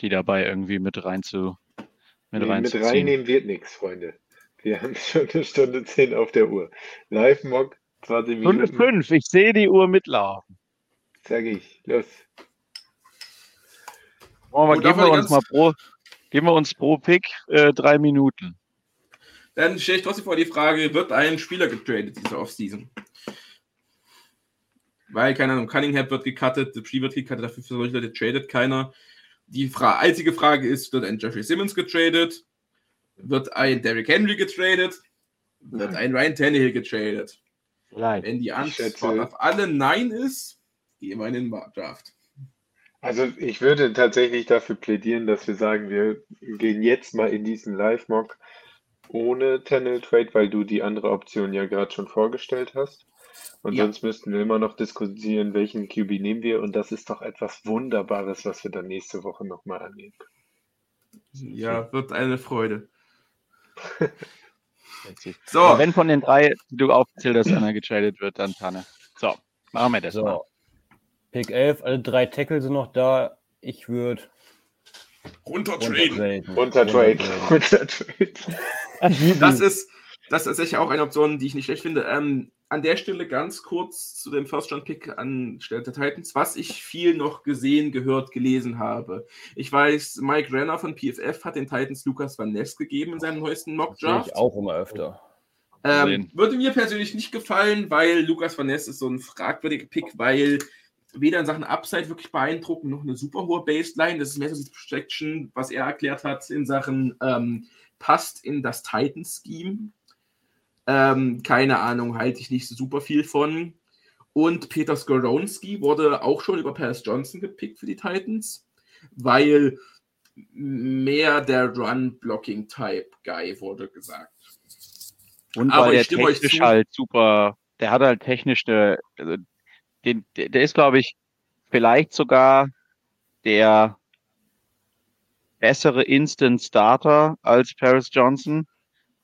die dabei irgendwie mit rein zu mit Nee, mit reinzuziehen. reinnehmen wird nichts, Freunde. Wir haben schon eine Stunde 10 auf der Uhr. Live-Mock 20 Stunde Minuten. fünf, ich sehe die Uhr mitlaufen. Sag ich. Los. Gut, darf geben wir uns mal pro, geben wir uns pro Pick äh, drei Minuten. Dann stelle ich trotzdem vor die Frage, wird ein Spieler getradet diese Offseason? Weil, keine Ahnung, Cunningham wird gecuttet, Dupree wird gecuttet, dafür für solche Leute tradet keiner. Die Fra einzige Frage ist, wird ein Jeffrey Simmons getradet? Wird ein Derrick Henry getradet? Wird ein Ryan Tannehill getradet? Vielleicht. Wenn die Antwort auf alle Nein ist, gehen wir in den Draft. Also ich würde tatsächlich dafür plädieren, dass wir sagen, wir gehen jetzt mal in diesen Live-Mock ohne Tennel Trade, weil du die andere Option ja gerade schon vorgestellt hast. Und Ja. sonst müssten wir immer noch diskutieren, welchen QB nehmen wir. Und das ist doch etwas Wunderbares, was wir dann nächste Woche nochmal angehen können. Ja, wird eine Freude. So, wenn von den drei, die du aufgezählt hast, einer getradet wird, dann Tanne. So, machen wir das mal. Pick 11, alle drei Tackle sind noch da. Ich würde runtertraden. Runtertrade. Runtertrade. Das ist, das ist sicher auch eine Option, die ich nicht schlecht finde. Ähm, an der Stelle ganz kurz zu dem First-Round-Pick anstelle der Titans, was ich viel noch gesehen, gehört, gelesen habe. Ich weiß, Mike Renner von PFF hat den Titans Lukas Van Ness gegeben in seinem neuesten Mock-Draft. ich auch immer öfter. Ähm, würde mir persönlich nicht gefallen, weil Lukas Van Ness ist so ein fragwürdiger Pick, weil weder in Sachen Upside wirklich beeindruckend, noch eine super hohe Baseline. Das ist mehr so die Projection, was er erklärt hat in Sachen ähm, passt in das Titan-Scheme. Ähm, keine Ahnung, halte ich nicht so super viel von. Und Peter Skoronski wurde auch schon über Paris Johnson gepickt für die Titans, weil mehr der Run-Blocking-Type-Guy wurde gesagt. Und Aber weil ich der stimme euch technisch halt super, der hat halt technisch eine, also den, der, ist, glaube ich, vielleicht sogar der bessere Instant Starter als Paris Johnson.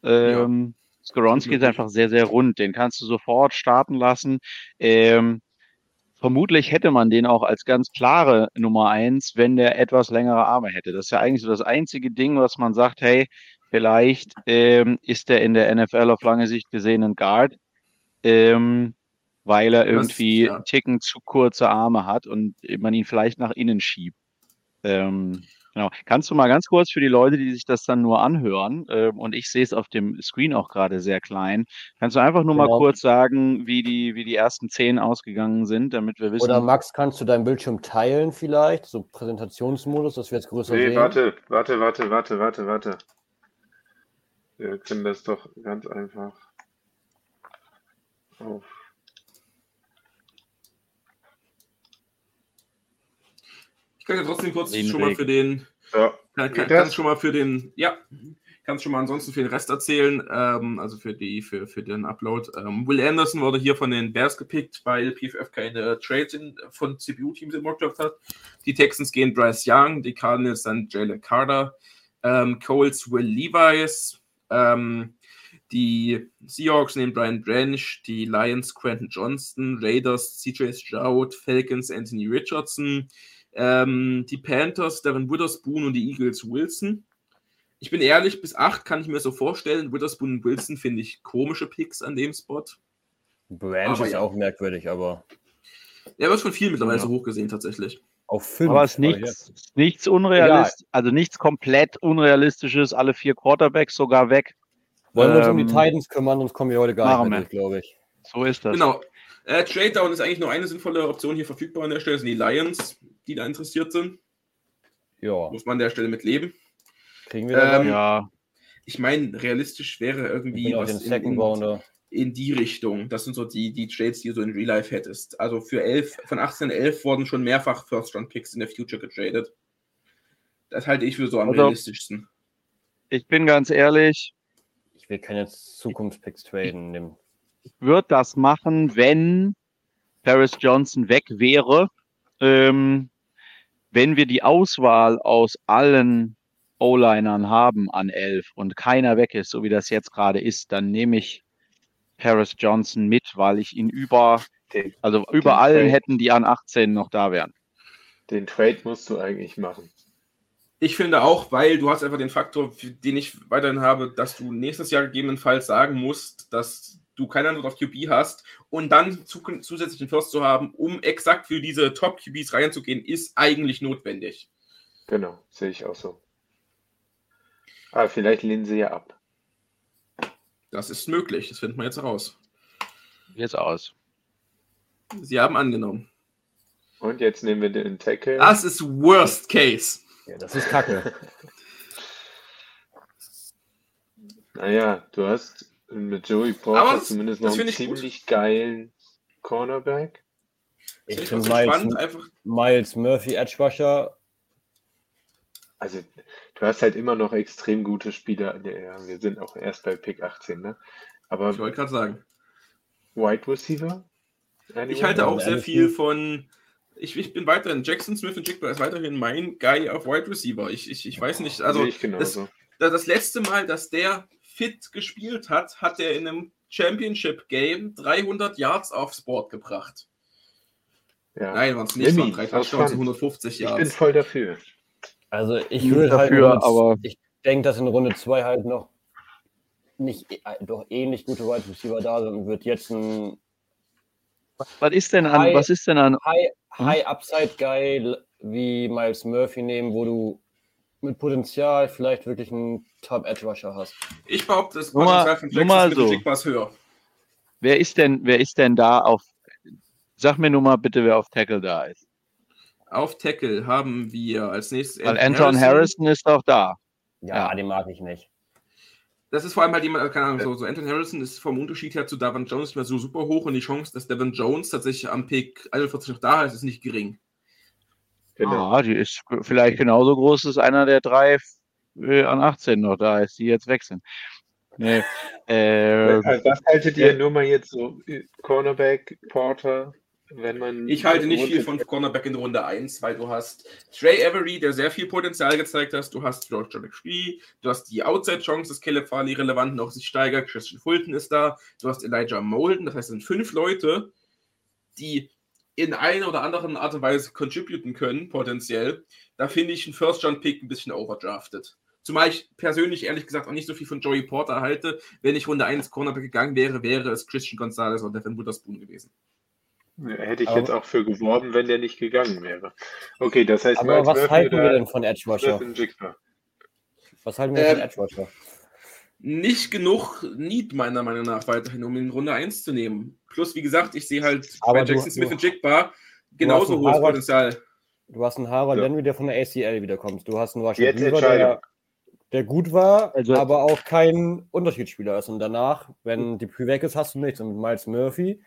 Ähm, Skoronski ist einfach sehr, sehr rund. Den kannst du sofort starten lassen. Ähm, vermutlich hätte man den auch als ganz klare Nummer eins, wenn der etwas längere Arme hätte. Das ist ja eigentlich so das einzige Ding, was man sagt, hey, vielleicht ähm, ist der in der NFL auf lange Sicht gesehen ein Guard, ähm, weil er Das- irgendwie ja. einen Ticken zu kurze Arme hat und man ihn vielleicht nach innen schiebt. Ähm, genau. Kannst du mal ganz kurz für die Leute, die sich das dann nur anhören, ähm, und ich sehe es auf dem Screen auch gerade sehr klein, kannst du einfach nur mal Genau. kurz sagen, wie die, wie die ersten zehn ausgegangen sind, damit wir wissen. Oder Max, kannst du deinen Bildschirm teilen vielleicht? So Präsentationsmodus, dass wir jetzt größer Nee, sehen. warte, warte, warte, warte, warte, warte. Wir können das doch ganz einfach auf. Ich kann ja trotzdem kurz Den schon mal für den Ja, Kann, kann, kannst schon mal für den, ja, kannst schon mal ansonsten für den Rest erzählen, ähm, also für die, für, für den Upload. Ähm, Will Anderson wurde hier von den Bears gepickt, weil PFF keine Trades in, von CPU-Teams im Mockdraft hat. Die Texans gehen Bryce Young, die Cardinals dann Jalen Carter, ähm, Coles Will Levis, ähm, die Seahawks nehmen Brian Drench, die Lions Quentin Johnston, Raiders CJ Stroud, Falcons Anthony Richardson, ähm, die Panthers, Devin Witherspoon und die Eagles Wilson. Ich bin ehrlich, bis 8 kann ich mir so vorstellen. Witherspoon und Wilson finde ich komische Picks an dem Spot. Branch Aber ist ja. auch merkwürdig, aber Er wird von vielen mittlerweile Ja. so hoch gesehen, tatsächlich. auf fünf. Aber es ist nichts, nichts unrealistisch, also nichts komplett unrealistisches, alle vier Quarterbacks sogar weg. Wollen wir uns um die Ähm, Titans kümmern, sonst kommen wir heute gar nicht mehr glaube ich. So ist das. Genau. Äh, Trade Down ist eigentlich nur eine sinnvolle Option hier verfügbar an der Stelle. Das sind die Lions, die da interessiert sind. Ja, Muss man an der Stelle mit leben. kriegen wir dann Ähm, Ja, Ich meine, realistisch wäre irgendwie was in, Second in, in die Richtung. Das sind so die, die Trades, die du so in Real Life hättest. Also für 11, von 18 11 wurden schon mehrfach First-Round-Picks in der Future getradet. Das halte ich für so am Also- realistischsten. ich bin ganz ehrlich, Ich will keine Zukunftspicks traden. Nimm. ich würde das machen, wenn Paris Johnson weg wäre. Ähm, wenn wir die Auswahl aus allen O-Linern haben an 11 und keiner weg ist, so wie das jetzt gerade ist, dann nehme ich Paris Johnson mit, weil ich ihn über, Den, also über allen Trade. hätten, die an 18 noch da wären. den Trade musst du eigentlich machen. Ich finde auch, weil du hast einfach den Faktor, den ich weiterhin habe, dass du nächstes Jahr gegebenenfalls sagen musst, dass du keine Antwort auf QB hast und dann zu, zusätzlich den First zu haben, um exakt für diese Top-QBs reinzugehen, ist eigentlich notwendig. Genau, sehe ich auch so. Aber vielleicht lehnen sie ja ab. Das ist möglich, das finden wir jetzt raus. Jetzt aus. Sie haben angenommen. Und jetzt nehmen wir den Tackle. Das ist Worst Case. Ja, das ist kacke. Naja, du hast mit Joey Porter zumindest noch einen finde ich gut. ziemlich geilen Cornerback. Ich Ich finde finde spannend, Miles, einfach. Miles Murphy, Edge Rusher. Also, du hast halt immer noch extrem gute Spieler. Ja, wir sind auch erst bei Pick 18, ne? Aber Ich wollte gerade sagen. Wide Receiver? Ich halte auch sehr viel von. Ich, ich bin weiterhin. Jackson Smith und Jigba ist weiterhin mein Guy auf Wide Receiver. Ich, ich, ich weiß nicht. Also, Sehe ich das, das letzte Mal, dass der fit gespielt hat, hat er in einem Championship Game 300 Yards aufs Board gebracht. Ja. Nein, waren es nicht. Waren drei aus Touchdowns und Fun. 150 Ich bin Yards. voll dafür. Also ich Bin würde halt dafür, Runde- aber- ich denke, dass in Runde 2 halt noch nicht äh, doch ähnlich gute Wide Receiver da sind und wird jetzt ein Was ist denn an, Hi. was ist denn an, High, Hm? High Upside Guy wie Miles Murphy nehmen, wo du mit Potenzial vielleicht wirklich einen Top Edge Rusher hast. Ich behaupte, das Nur mal- Potenzial von nur mal Jackson Smith so. Jigba ist höher. wer ist denn, wer ist denn da auf, sag mir nur mal bitte, wer auf Tackle da ist. Auf Tackle haben wir als nächstes Weil Anton Harrison ist doch da. Ja, Ja. den mag ich nicht. Das ist vor allem halt jemand, keine Ahnung, so, so Anton Harrison ist vom Unterschied her zu Davon Jones nicht mehr so super hoch und die Chance, dass Devin Jones tatsächlich am Pick 41 noch da ist, ist nicht gering. Genau. Ah, die ist vielleicht genauso groß als einer der drei äh, an 18 noch da ist, die jetzt weg sind. Nee. Äh, Also was haltet ihr ja. nur mal jetzt so äh, Cornerback, Porter, wenn man. Ich halte nicht viel von Cornerback in Runde 1, weil du hast Trey Avery, der sehr viel Potenzial gezeigt hat, du hast George John McPhee, du hast die Outside-Chance, dass Caleb Farley relevant noch sich steigert, Christian Fulton ist da, du hast Elijah Molden, das heißt, es sind fünf Leute, die in einer oder anderen Art und Weise contributen können, potenziell. Da finde ich einen First-Round-Pick ein bisschen overdrafted. Zumal ich persönlich ehrlich gesagt auch nicht so viel von Joey Porter halte. Wenn ich Runde 1 Cornerback gegangen wäre, wäre es Christian Gonzalez oder Devin Witherspoon gewesen. Ja, Hätte ich Aber- jetzt auch für geworben, wenn der nicht gegangen wäre. Okay, das heißt, Aber was halten wir denn von Edge Rusher? Was halten wir denn von Ähm, Edge Rusher? nicht genug Need, meiner Meinung nach, weiterhin, um ihn in Runde 1 zu nehmen. Plus, wie gesagt, ich sehe halt Aber bei du- Jackson Smith du- und Jigba hast genauso hohes Potenzial. Du hast einen Harold Ja. Landry, der von der ACL wiederkommt. Du hast einen Rashad Jetzt Entscheidung. der, der gut war, Also- aber auch kein Unterschiedsspieler ist. Und danach, wenn die weg ist, hast du nichts. Und mit Miles Murphy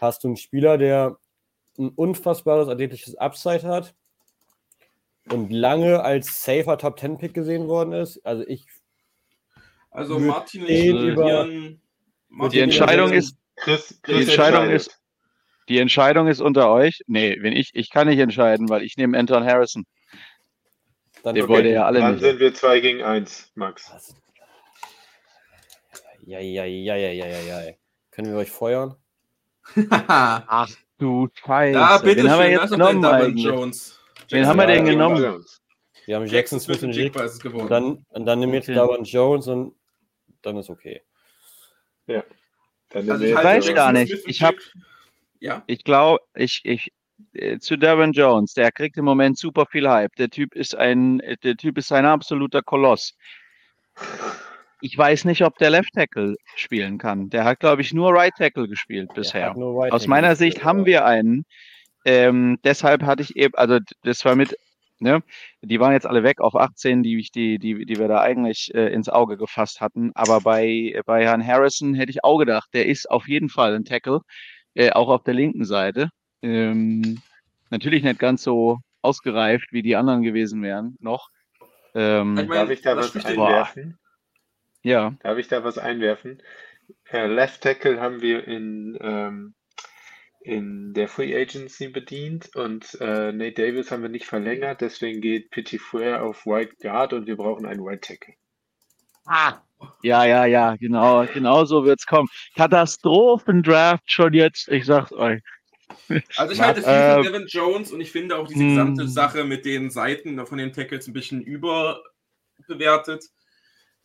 hast du einen Spieler, der ein unfassbares athletisches Upside hat und lange als safer Top 10 Pick gesehen worden ist. Also ich Also Martin über- Martin die Entscheidung ist, Chris, Die Chris Entscheidung entscheidet. ist- die Entscheidung ist unter euch. Nee, wenn ich, ich kann nicht entscheiden, weil ich nehme Anton Harrison. Dann Den wollt ihr ja alle Dann nicht. sind wir 2 gegen 1, Max. Ja, ja, ja, ja, ja, ja, ja. Können wir euch feuern? Ach du Scheiße. Ja, bitte Wen haben wir schön, jetzt genommen eigentlich? Jones. Wen haben wir denn Ja, genommen? Jones. Wir haben Jackson Jackson Smith und Jig. Und dann, und dann nimm jetzt Okay. Jones und dann ist okay. Dann also ich weiß gar Jackson nicht. Ich hab- Jig- Ja, Ich glaube, ich, ich, zu Devin Jones, der kriegt im Moment super viel Hype. Der Typ ist ein, äh, der Typ ist ein absoluter Koloss. Ich weiß nicht, ob der Left Tackle spielen kann. Der hat, glaube ich, nur Right Tackle gespielt bisher. Right Aus meiner gespielt, Sicht haben aber- wir einen. Ähm, deshalb hatte ich eben, also das war mit, ne, die waren jetzt alle weg auf 18, die, die, die, die wir da eigentlich äh, ins Auge gefasst hatten. Aber bei, bei Herrn Harrison hätte ich auch gedacht, der ist auf jeden Fall ein Tackle, äh, auch auf der linken Seite. Ähm, natürlich nicht ganz so ausgereift, wie die anderen gewesen wären, noch. Ähm, Ich mein, Darf ich da was einwerfen? ja, Darf ich da was einwerfen? Äh, Left Tackle haben wir in, ähm, in der Free Agency bedient und äh, Nate Davis haben wir nicht verlängert, deswegen geht Petit Frere auf White Guard und wir brauchen einen White Tackle. ja, ja, ja, genau, genau so wird's kommen. Katastrophendraft schon jetzt, ich sag's euch. Also ich halte viel äh, von Devin Jones und ich finde auch diese hm. gesamte Sache mit den Seiten von den Tackles ein bisschen überbewertet.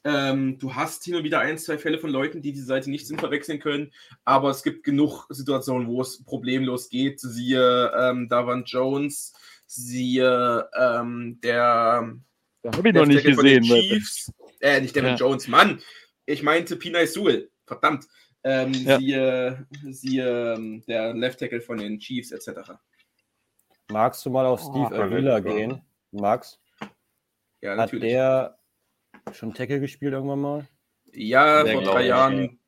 Ähm, du hast hin und wieder ein, zwei Fälle von Leuten, die diese Seite nicht sind, verwechseln können, aber es gibt genug Situationen, wo es problemlos geht. Siehe ähm, Davon Jones, siehe ähm, der Da habe ich noch nicht Tackle gesehen. Chiefs. Äh, nicht Devin Ja. Jones, Mann. Ich meinte Pinay Sewell. Verdammt. Ähm, Ja. Siehe, siehe ähm, der Left Tackle von den Chiefs etc. Magst du mal auf Steve Oh, Avila gehen? Max? Ja, Hat natürlich. der schon Tackle gespielt irgendwann mal? ja, Der vor drei Jahren.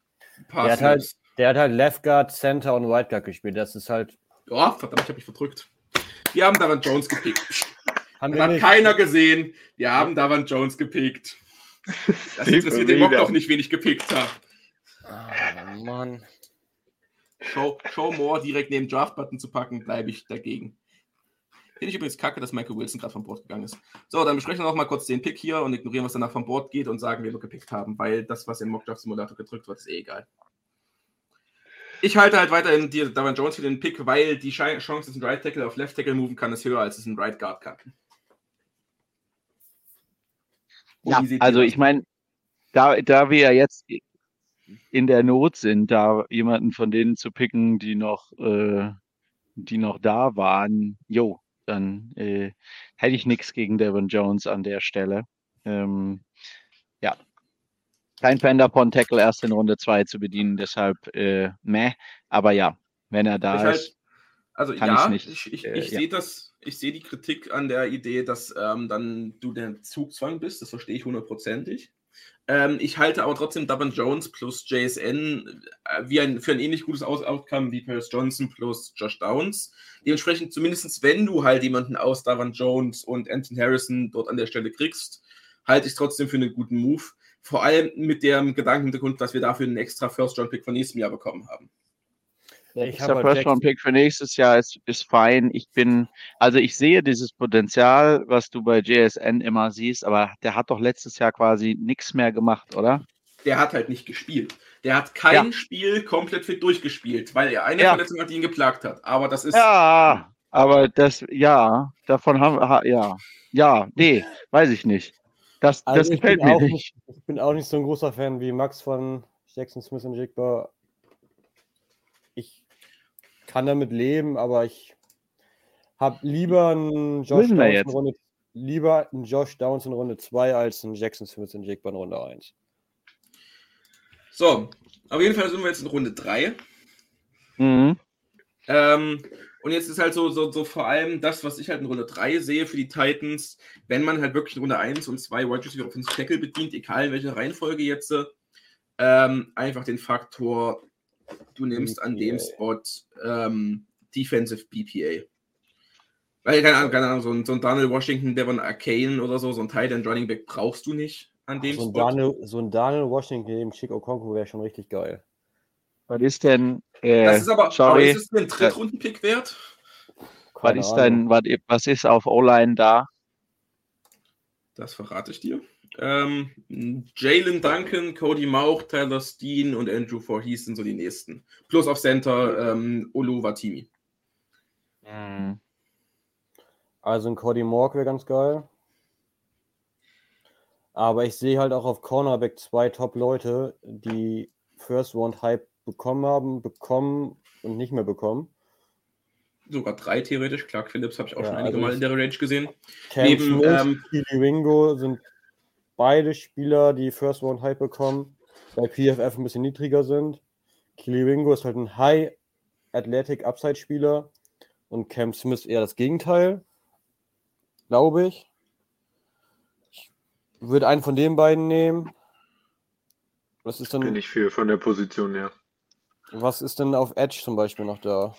Der hat halt-. Der hat halt Left Guard, Center und Right Guard gespielt. Das ist halt. Ja, verdammt, ich habe mich verdrückt. Wir haben Davon Jones gepickt. Haben Das wir hat nicht. keiner gesehen. Wir haben Davon Jones gepickt. Das interessiert den Mock doch nicht, wen ich gepickt habe. Ah, Mann. Show, Show More direkt neben Draft-Button zu packen, bleibe ich dagegen. Finde ich übrigens kacke, dass Michael Wilson gerade vom Bord gegangen ist. So, dann besprechen wir noch mal kurz den Pick hier und ignorieren, was danach vom Bord geht und sagen, wer wir gepickt haben, weil das, was in Mockdraft Simulator gedrückt wird, ist eh egal. Ich halte halt weiterhin die Davon Jones für den Pick, weil die Chance, dass ein Right Tackle auf Left Tackle moven kann, ist höher, als es ein Right Guard kann. Ja, also ich meine, da, da wir ja jetzt in der Not sind, da jemanden von denen zu picken, die noch, äh, die noch da waren, jo, dann äh, hätte ich nichts gegen Devon Jones an der Stelle. Ähm, ja, kein Fan davon, Tackle erst in Runde 2 zu bedienen, deshalb äh, meh. Aber ja, wenn er da ich ist, halt, also kann ja, nicht, ich, ich, äh, ich ja. sehe das, ich sehe die Kritik an der Idee, dass ähm, dann du der Zugzwang bist, das verstehe ich hundertprozentig. Ähm, ich halte aber trotzdem Davon Jones plus JSN äh, wie ein, für ein ähnlich gutes Outcome wie Paris Johnson plus Josh Downs. Dementsprechend, zumindest wenn du halt jemanden aus Davon Jones und Anton Harrison dort an der Stelle kriegst, halte ich trotzdem für einen guten Move. Vor allem mit dem Gedankenhintergrund, dass wir dafür einen extra First-Round-Pick von nächstem Jahr bekommen haben. Ich halt First Round Pick für nächstes Jahr ist, ist fein. Ich bin, also ich sehe dieses Potenzial, was du bei JSN immer siehst, aber der hat doch letztes Jahr quasi nichts mehr gemacht, oder? Der hat halt nicht gespielt. Der hat kein Ja. Spiel komplett fit durchgespielt, weil er eine Ja. Verletzung hat, die ihn geplagt hat. Aber das ist. Ja, aber das, ja, davon haben wir, ja, ja, nee, weiß ich nicht. Das, also das gefällt mir auch nicht. Ich bin auch nicht so ein großer Fan wie Max von Jackson Smith und Jigba. Ich kann damit leben, aber ich habe lieber einen Josh Müssen Downs in. Runde lieber einen Josh Downs in Runde 2 als einen Jackson Smith in Runde 1. So, auf jeden Fall sind wir jetzt in Runde 3. Mhm. Ähm, und jetzt ist halt so, so, so vor allem das, was ich halt in Runde 3 sehe für die Titans, wenn man halt wirklich in Runde 1 und 2 Wide Receiver Offensive Tackle bedient, egal in welcher Reihenfolge jetzt, ähm, einfach den Faktor, du nimmst an dem. Spot ähm, Defensive BPA. Weil, keine Ahnung, keine Ahnung so, ein, so ein Daniel Washington, Devon Arcane oder so, so ein Tight End Running Back brauchst du nicht an dem So ein, Spot. Daniel, so ein Daniel Washington neben Chick Okonkwo wäre schon richtig geil. Was ist denn, äh, Das ist aber, aber sorry, ist es ein Drittrunden-Pick wert? was ist denn, was, was ist auf O-Line da? Das verrate ich dir. Ähm, Jalen Duncan, Cody Mauch, Tyler Steen und Andrew Voorhees sind so die nächsten. Plus auf Center ähm, Olu Watimi. Mhm. Also ein Cody Mork wäre ganz geil. Aber ich sehe halt auch auf Cornerback zwei Top-Leute, die First Round Hype bekommen haben, bekommen und nicht mehr bekommen. Sogar drei theoretisch. Clark Phillips habe ich auch Ja, schon einige also Mal in der Range gesehen. Cam Neben, Smith, ähm, Ringo sind beide Spieler, die First Round Hype bekommen, bei PFF ein bisschen niedriger sind. Keely Ringo ist halt ein High Athletic Upside Spieler und Cam Smith eher das Gegenteil, glaube ich. Ich würde einen von den beiden nehmen. Was ist Bin denn, ich für von der Position her. was ist denn auf Edge zum Beispiel noch da?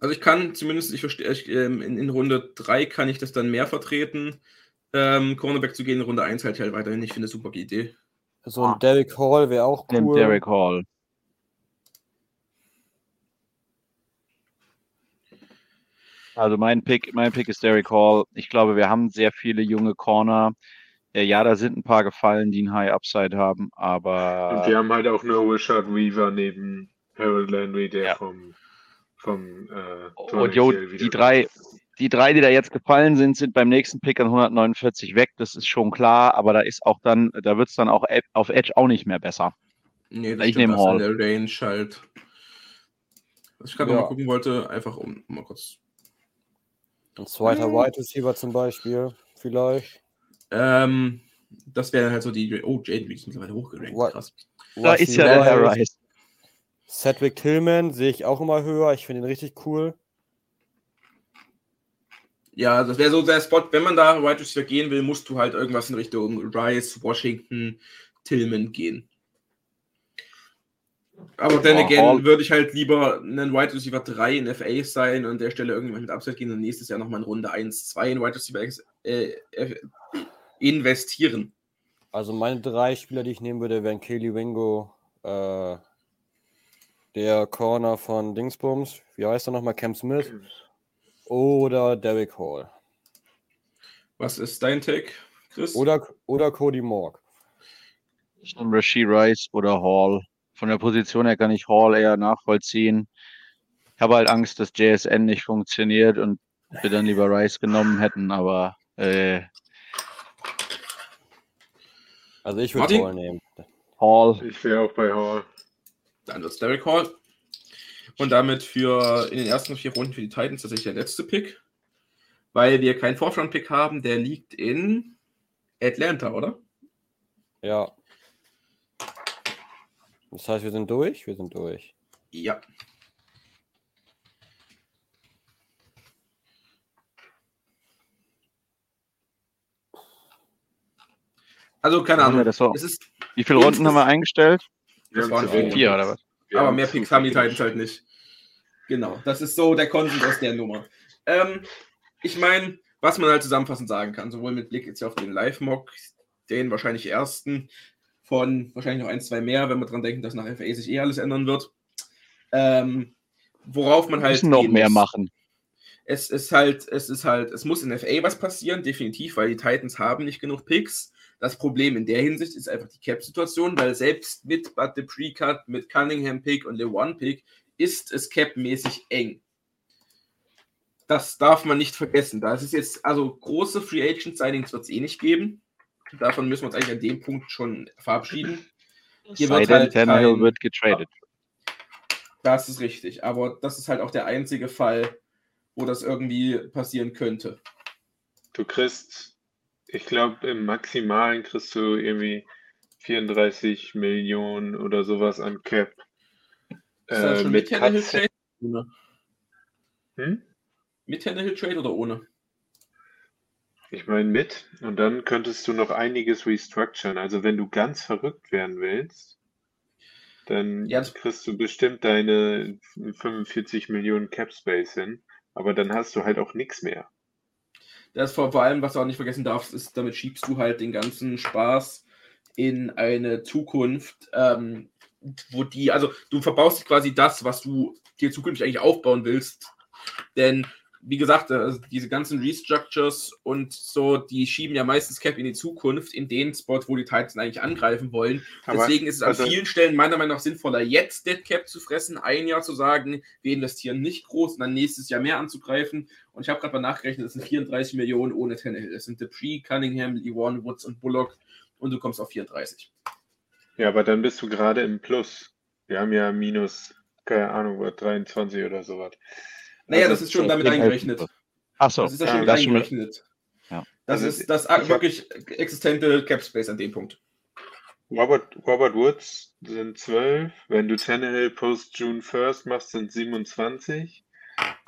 Also ich kann zumindest, ich verstehe, ich, ähm, in, in Runde 3 kann ich das dann mehr vertreten. Ähm, Cornerback zu gehen Runde 1 halt halt weiterhin. Ich finde eine super Idee. So ein Derek Hall wäre auch Nimmt cool. Derek Hall. Also mein Pick, mein Pick ist Derek Hall. Ich glaube, wir haben sehr viele junge Corner. Äh, Ja, da sind ein paar gefallen, die ein High Upside haben, Und aber die haben halt auch nur Richard Weaver neben Harold Landry, der Ja. vom, vom äh, und jo, die drei, die drei, die da jetzt gefallen sind, sind beim nächsten Pick an 149 weg. Das ist schon klar, aber da ist auch dann, da wird es dann auch auf Edge auch nicht mehr besser. Nee, Ich stimmt, nehme das in Hall. der Range halt. Was ich gerade Ja. noch mal gucken wollte, einfach um mal kurz. Ein zweiter Mhm. Wide Receiver zum Beispiel, vielleicht. Ähm, das wäre halt so die. Oh, Jaden Reed ist mittlerweile hochgerankt. What? Krass. Da ist ja der Rice. Harris. Cedric Tillman sehe ich auch immer höher. Ich finde ihn richtig cool. Ja, das wäre so der Spot, wenn man da Wide Receiver gehen will, musst du halt irgendwas in Richtung Rice, Washington, Tillman gehen. Aber dann Oh, again würde ich halt lieber einen Wide Receiver 3 in FA sein und an der Stelle irgendwann mit Upside gehen und nächstes Jahr nochmal in Runde 1, 2 in Wide Receiver äh, äh, investieren. Also meine drei Spieler, die ich nehmen würde, wären Kelly Wingo, äh, der Corner von Dingsbums, wie heißt er nochmal, Cam Smith oder Derek Hall. Was ist dein Take, Chris? Oder, oder Cody Morg. Ich nehme Rasheed Rice oder Hall. Von der Position her kann ich Hall eher nachvollziehen. Ich habe halt Angst, dass JSN nicht funktioniert und wir dann lieber Rice genommen hätten, aber äh, Also ich würde? Hall nehmen. Hall. Ich wäre auch bei Hall. Dann es Derek Hall. Und damit für in den ersten vier Runden für die Titans tatsächlich der letzte Pick. Weil wir keinen Fourth-Round-Pick haben, der liegt in Atlanta, oder? Ja. Das heißt, wir sind durch? Wir sind durch. Ja. Also, keine Ahnung. das so? Es ist, Wie viele Runden haben wir eingestellt? Das waren vier. oder was? Aber mehr Picks haben die. Titans halt nicht. Genau, das ist so der Konsens aus der Nummer. Ähm, ich meine, was man halt zusammenfassend sagen kann, sowohl mit Blick jetzt auf den Live-Mock, den wahrscheinlich ersten von wahrscheinlich noch ein, zwei mehr, wenn wir dran denken, dass nach FA sich eh alles ändern wird. Ähm, worauf man halt. noch mehr muss. machen. Es ist halt, es ist halt, es muss in FA was passieren, definitiv, weil die Titans haben nicht genug Picks. Das Problem in der Hinsicht ist einfach die Cap-Situation, weil selbst mit Bud the Pre-Cut, mit Cunningham-Pick und LeOne-Pick ist es Cap-mäßig eng. Das darf man nicht vergessen. Da ist es jetzt, also große Free Agent Signings wird es eh nicht geben. Davon müssen wir uns eigentlich an dem Punkt schon verabschieden. Hier Sei wird halt Tannehill kein- wird getradet. Das ist richtig, aber das ist halt auch der einzige Fall, wo das irgendwie passieren könnte. Du kriegst, ich glaube, im Maximalen kriegst du irgendwie 34 Millionen oder sowas an Cap. Äh, mit? Ohne. Hm? Mit Tannehill Trade oder ohne? Ich meine mit. Und dann könntest du noch einiges restructuren. Also wenn du ganz verrückt werden willst, dann Ja. kriegst du bestimmt deine 45 Millionen Cap Space hin. Aber dann hast du halt auch nichts mehr. Das vor, vor allem, was du auch nicht vergessen darfst, ist, damit schiebst du halt den ganzen Spaß in eine Zukunft, ähm, wo die, also du verbaust quasi das, was du dir zukünftig eigentlich aufbauen willst. Denn, wie gesagt, äh, diese ganzen Restructures und so, die schieben ja meistens Cap in die Zukunft, in den Spot, wo die Titans eigentlich angreifen wollen. Aber- Deswegen ist es an also- vielen Stellen meiner Meinung nach sinnvoller, jetzt Dead Cap zu fressen, ein Jahr zu sagen, wir investieren nicht groß und dann nächstes Jahr mehr anzugreifen. Und ich habe gerade mal nachgerechnet, es sind 34 Millionen ohne Tannehill. Es sind Dupree, Cunningham, Lewan, Woods und Bullock und du kommst auf 34. Ja, aber dann bist du gerade im Plus. Wir haben ja minus, keine Ahnung, was, 23 oder sowas. Naja, Also, das ist schon damit klingt eingerechnet. Ach so, Das ist ja schon das schon eingerechnet. Ja. Das Also ist das hab- wirklich existente Cap Space an dem Punkt. Robert, Robert Woods sind 12. Wenn du Tannehill post June 1st machst, sind 27.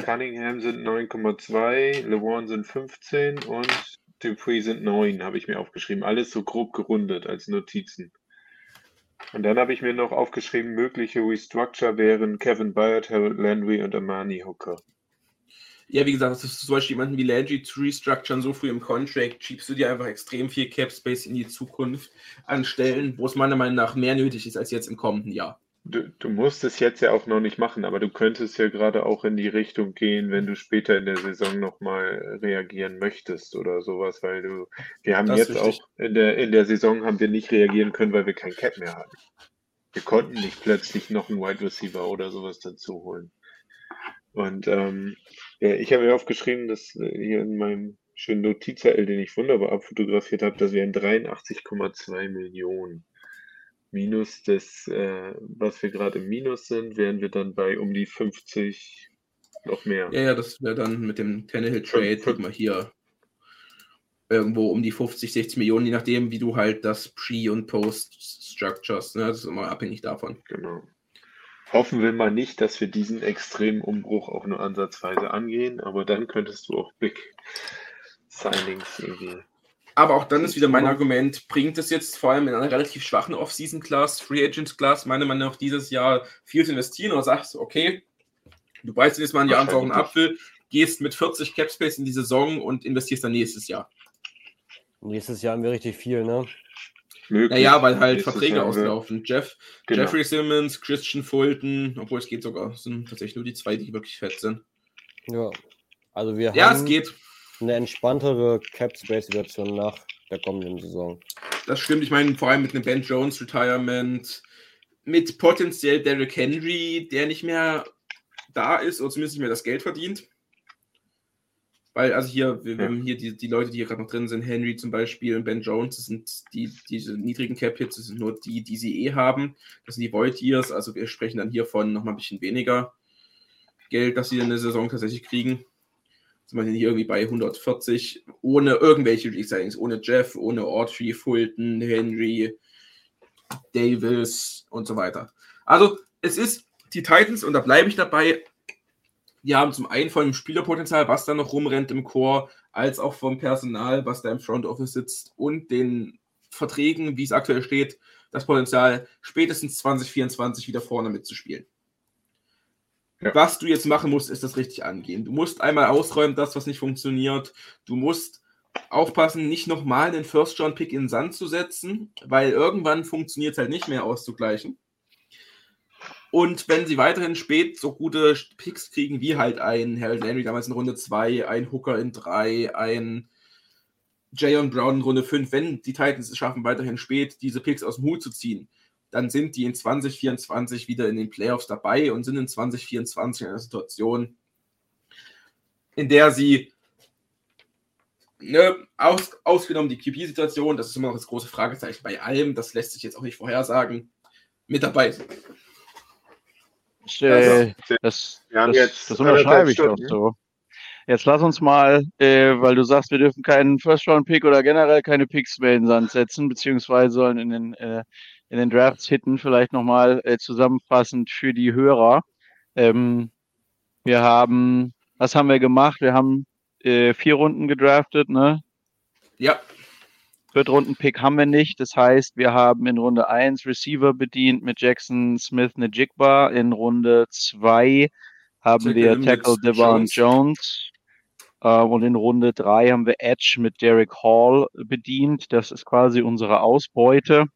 Cunningham sind 9,2. LeWarn sind 15 und Dupree sind 9, habe ich mir aufgeschrieben. Alles so grob gerundet als Notizen. Und dann habe ich mir noch aufgeschrieben, mögliche Restructure wären Kevin Byard, Harold Landry und Amani Hooker. Ja, wie gesagt, das ist zum Beispiel jemanden wie Landry zu restructuren, so früh im Contract, schiebst du dir einfach extrem viel Cap Space in die Zukunft an Stellen, wo es meiner Meinung nach mehr nötig ist als jetzt im kommenden Jahr. Du, du musst es jetzt ja auch noch nicht machen, aber du könntest ja gerade auch in die Richtung gehen, wenn du später in der Saison nochmal reagieren möchtest oder sowas, weil du, wir haben Das jetzt auch in der, in der Saison haben wir nicht reagieren können, weil wir kein Cap mehr hatten. Wir konnten nicht plötzlich noch einen Wide Receiver oder sowas dazu holen. Und ähm, ja, ich habe mir aufgeschrieben, dass äh, hier in meinem schönen Notizzettel, den ich wunderbar abfotografiert habe, das wären 83,2 Millionen. Minus des, äh, was wir gerade im Minus sind, wären wir dann bei um die 50 noch mehr. Ja, ja, das wäre dann mit dem Tannehill Trade, guck mal hier, irgendwo um die 50, 60 Millionen, je nachdem, wie du halt das Pre- und Post-Structures, ne? das ist immer abhängig davon. Genau. Hoffen wir mal nicht, dass wir diesen extremen Umbruch auch nur ansatzweise angehen, aber dann könntest du auch Big Signings irgendwie. Aber auch dann ist wieder mein Argument, bringt es jetzt vor allem in einer relativ schwachen Off-Season-Class, Free Agent-Class, meiner Meinung nach dieses Jahr viel zu investieren oder sagst, okay, du beißt dir jetzt mal ein Jahr einen sauren Apfel, gehst mit 40 Cap Space in die Saison und investierst dann nächstes Jahr. Nächstes Jahr haben wir richtig viel, ne? Möglich. Naja, weil halt Nächstes Verträge Jahr auslaufen. Jeff, Genau. Jeffrey Simmons, Christian Fulton, obwohl es geht sogar. Es sind tatsächlich nur die zwei, die wirklich fett sind. Ja. Also wir Ja, es haben geht. Eine entspanntere Cap-Space-Situation nach der kommenden Saison. Das stimmt. Ich meine, vor allem mit einem Ben Jones Retirement, mit potenziell Derrick Henry, der nicht mehr da ist oder zumindest nicht mehr das Geld verdient. Weil, also hier, wir, Ja. haben hier die, die Leute, die hier gerade noch drin sind, Henry zum Beispiel und Ben Jones, das sind die, diese niedrigen Cap-Hits, das sind nur die, die sie eh haben. Das sind die Void Years, also wir sprechen dann hier von nochmal ein bisschen weniger Geld, das sie in der Saison tatsächlich kriegen. Zum Beispiel hier irgendwie bei 140, ohne irgendwelche Resignings, ohne Jeff, ohne Autry, Fulton, Henry, Davis und so weiter. Also, es ist die Titans, und da bleibe ich dabei, die haben zum einen von dem Spielerpotenzial, was da noch rumrennt im Chor, als auch vom Personal, was da im Front Office sitzt und den Verträgen, wie es aktuell steht, das Potenzial, spätestens 2024 wieder vorne mitzuspielen. Ja. Was du jetzt machen musst, ist das richtig angehen. Du musst einmal ausräumen, das, was nicht funktioniert. Du musst aufpassen, nicht nochmal einen First-Round-Pick in den Sand zu setzen, weil irgendwann funktioniert es halt nicht mehr auszugleichen. Und wenn sie weiterhin spät so gute Picks kriegen, wie halt ein Harold Landry damals in Runde 2, ein Hooker in 3, ein Jayon Brown in Runde 5, wenn die Titans es schaffen, weiterhin spät diese Picks aus dem Hut zu ziehen, dann sind die in 2024 wieder in den Playoffs dabei und sind in 2024 in einer Situation, in der sie ne, aus, ausgenommen die QB-Situation, das ist immer noch das große Fragezeichen bei allem, das lässt sich jetzt auch nicht vorhersagen, mit dabei sind. Äh, das, das, jetzt das unterschreibe ich doch so. Jetzt lass uns mal, äh, weil du sagst, wir dürfen keinen First-Round-Pick oder generell keine Picks mehr in den Sand setzen, beziehungsweise sollen in den, äh, in den Drafts hitten, vielleicht nochmal äh, zusammenfassend für die Hörer. Ähm, wir haben, was haben wir gemacht? Wir haben äh, vier Runden gedraftet, ne? Ja, Drittrunden-Pick haben wir nicht. Das heißt, wir haben in Runde 1 Receiver bedient mit Jackson Smith Najigba. In Runde 2 haben Tackle wir Tackle Devon Jones. Äh, und in Runde 3 haben wir Edge mit Derek Hall bedient. Das ist quasi unsere Ausbeute.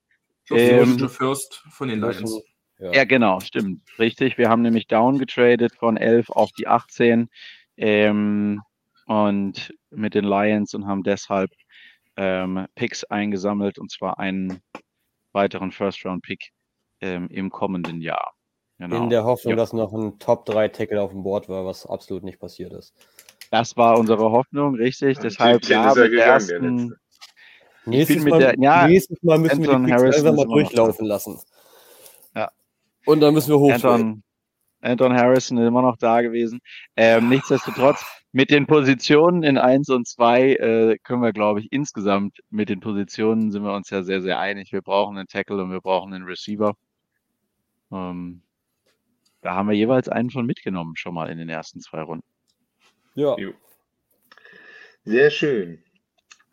Ähm, First von den Lions. Ja. Ja, genau, stimmt. Richtig. Wir haben nämlich down getradet von 11 auf die 18 ähm, und mit den Lions und haben deshalb ähm, Picks eingesammelt und zwar einen weiteren First-Round-Pick ähm, im kommenden Jahr. Genau. In der Hoffnung, Ja. dass noch ein Top-3-Tackle auf dem Board war, was absolut nicht passiert ist. Das war unsere Hoffnung, richtig. Deshalb ja, ist er mit gegangen, der ersten, letzte. Nächstes, mit Mal, der- ja, nächstes Mal müssen wir Anton die Picks Harrison einfach mal durchlaufen lassen. Ja. Und dann müssen wir hochgehen. Anton, Anton Harrison ist immer noch da gewesen. Ähm, nichtsdestotrotz, mit den Positionen in 1 und 2 äh, können wir, glaube ich, insgesamt mit den Positionen sind wir uns ja sehr, sehr einig. Wir brauchen einen Tackle und wir brauchen einen Receiver. Ähm, da haben wir jeweils einen von mitgenommen, schon mal in den ersten zwei Runden. Ja. Sehr schön.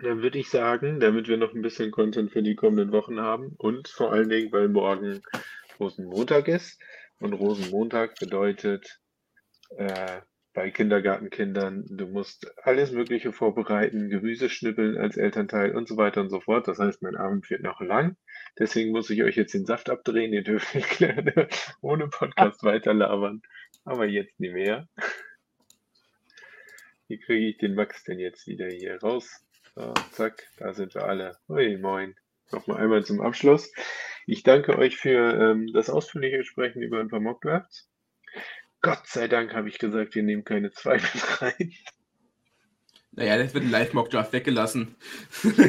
Dann würde ich sagen, damit wir noch ein bisschen Content für die kommenden Wochen haben und vor allen Dingen, weil morgen Rosenmontag ist und Rosenmontag bedeutet äh, bei Kindergartenkindern, du musst alles Mögliche vorbereiten, Gemüse schnippeln als Elternteil und so weiter und so fort. Das heißt, mein Abend wird noch lang. Deswegen muss ich euch jetzt den Saft abdrehen. Ihr dürft nicht gerne ohne Podcast weiterlabern. Aber jetzt nie mehr. Wie kriege ich den Max denn jetzt wieder hier raus? So, zack, da sind wir alle. Hui, moin. Nochmal einmal zum Abschluss. Ich danke euch für ähm, das ausführliche Sprechen über ein paar Mockdrafts. Gott sei Dank habe ich gesagt, wir nehmen keine zwei mit rein. Naja, das wird ein Live-Mock-Draft weggelassen.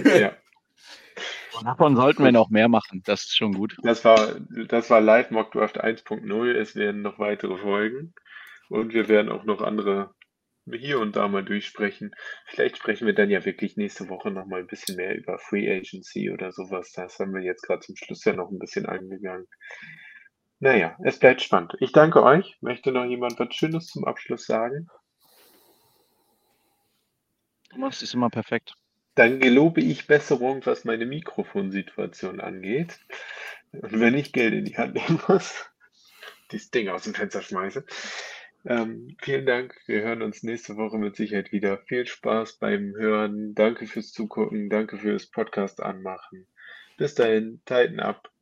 ja, Davon sollten wir noch mehr machen. Das ist schon gut. das war, das war Live Mockdraft 1.0. Es werden noch weitere Folgen. Und wir werden auch noch andere hier und da mal durchsprechen. Vielleicht sprechen wir dann ja wirklich nächste Woche noch mal ein bisschen mehr über Free Agency oder sowas. Das haben wir jetzt gerade zum Schluss ja noch ein bisschen angegangen. Naja, es bleibt spannend. Ich danke euch. Möchte noch jemand was Schönes zum Abschluss sagen? Das ist immer perfekt. Dann gelobe ich Besserung, was meine Mikrofonsituation angeht. Und wenn ich Geld in die Hand nehmen muss, dieses Ding aus dem Fenster schmeiße. Ähm, vielen Dank. Wir hören uns nächste Woche mit Sicherheit wieder. Viel Spaß beim Hören. Danke fürs Zugucken. Danke fürs Podcast anmachen. Bis dahin, Titan ab.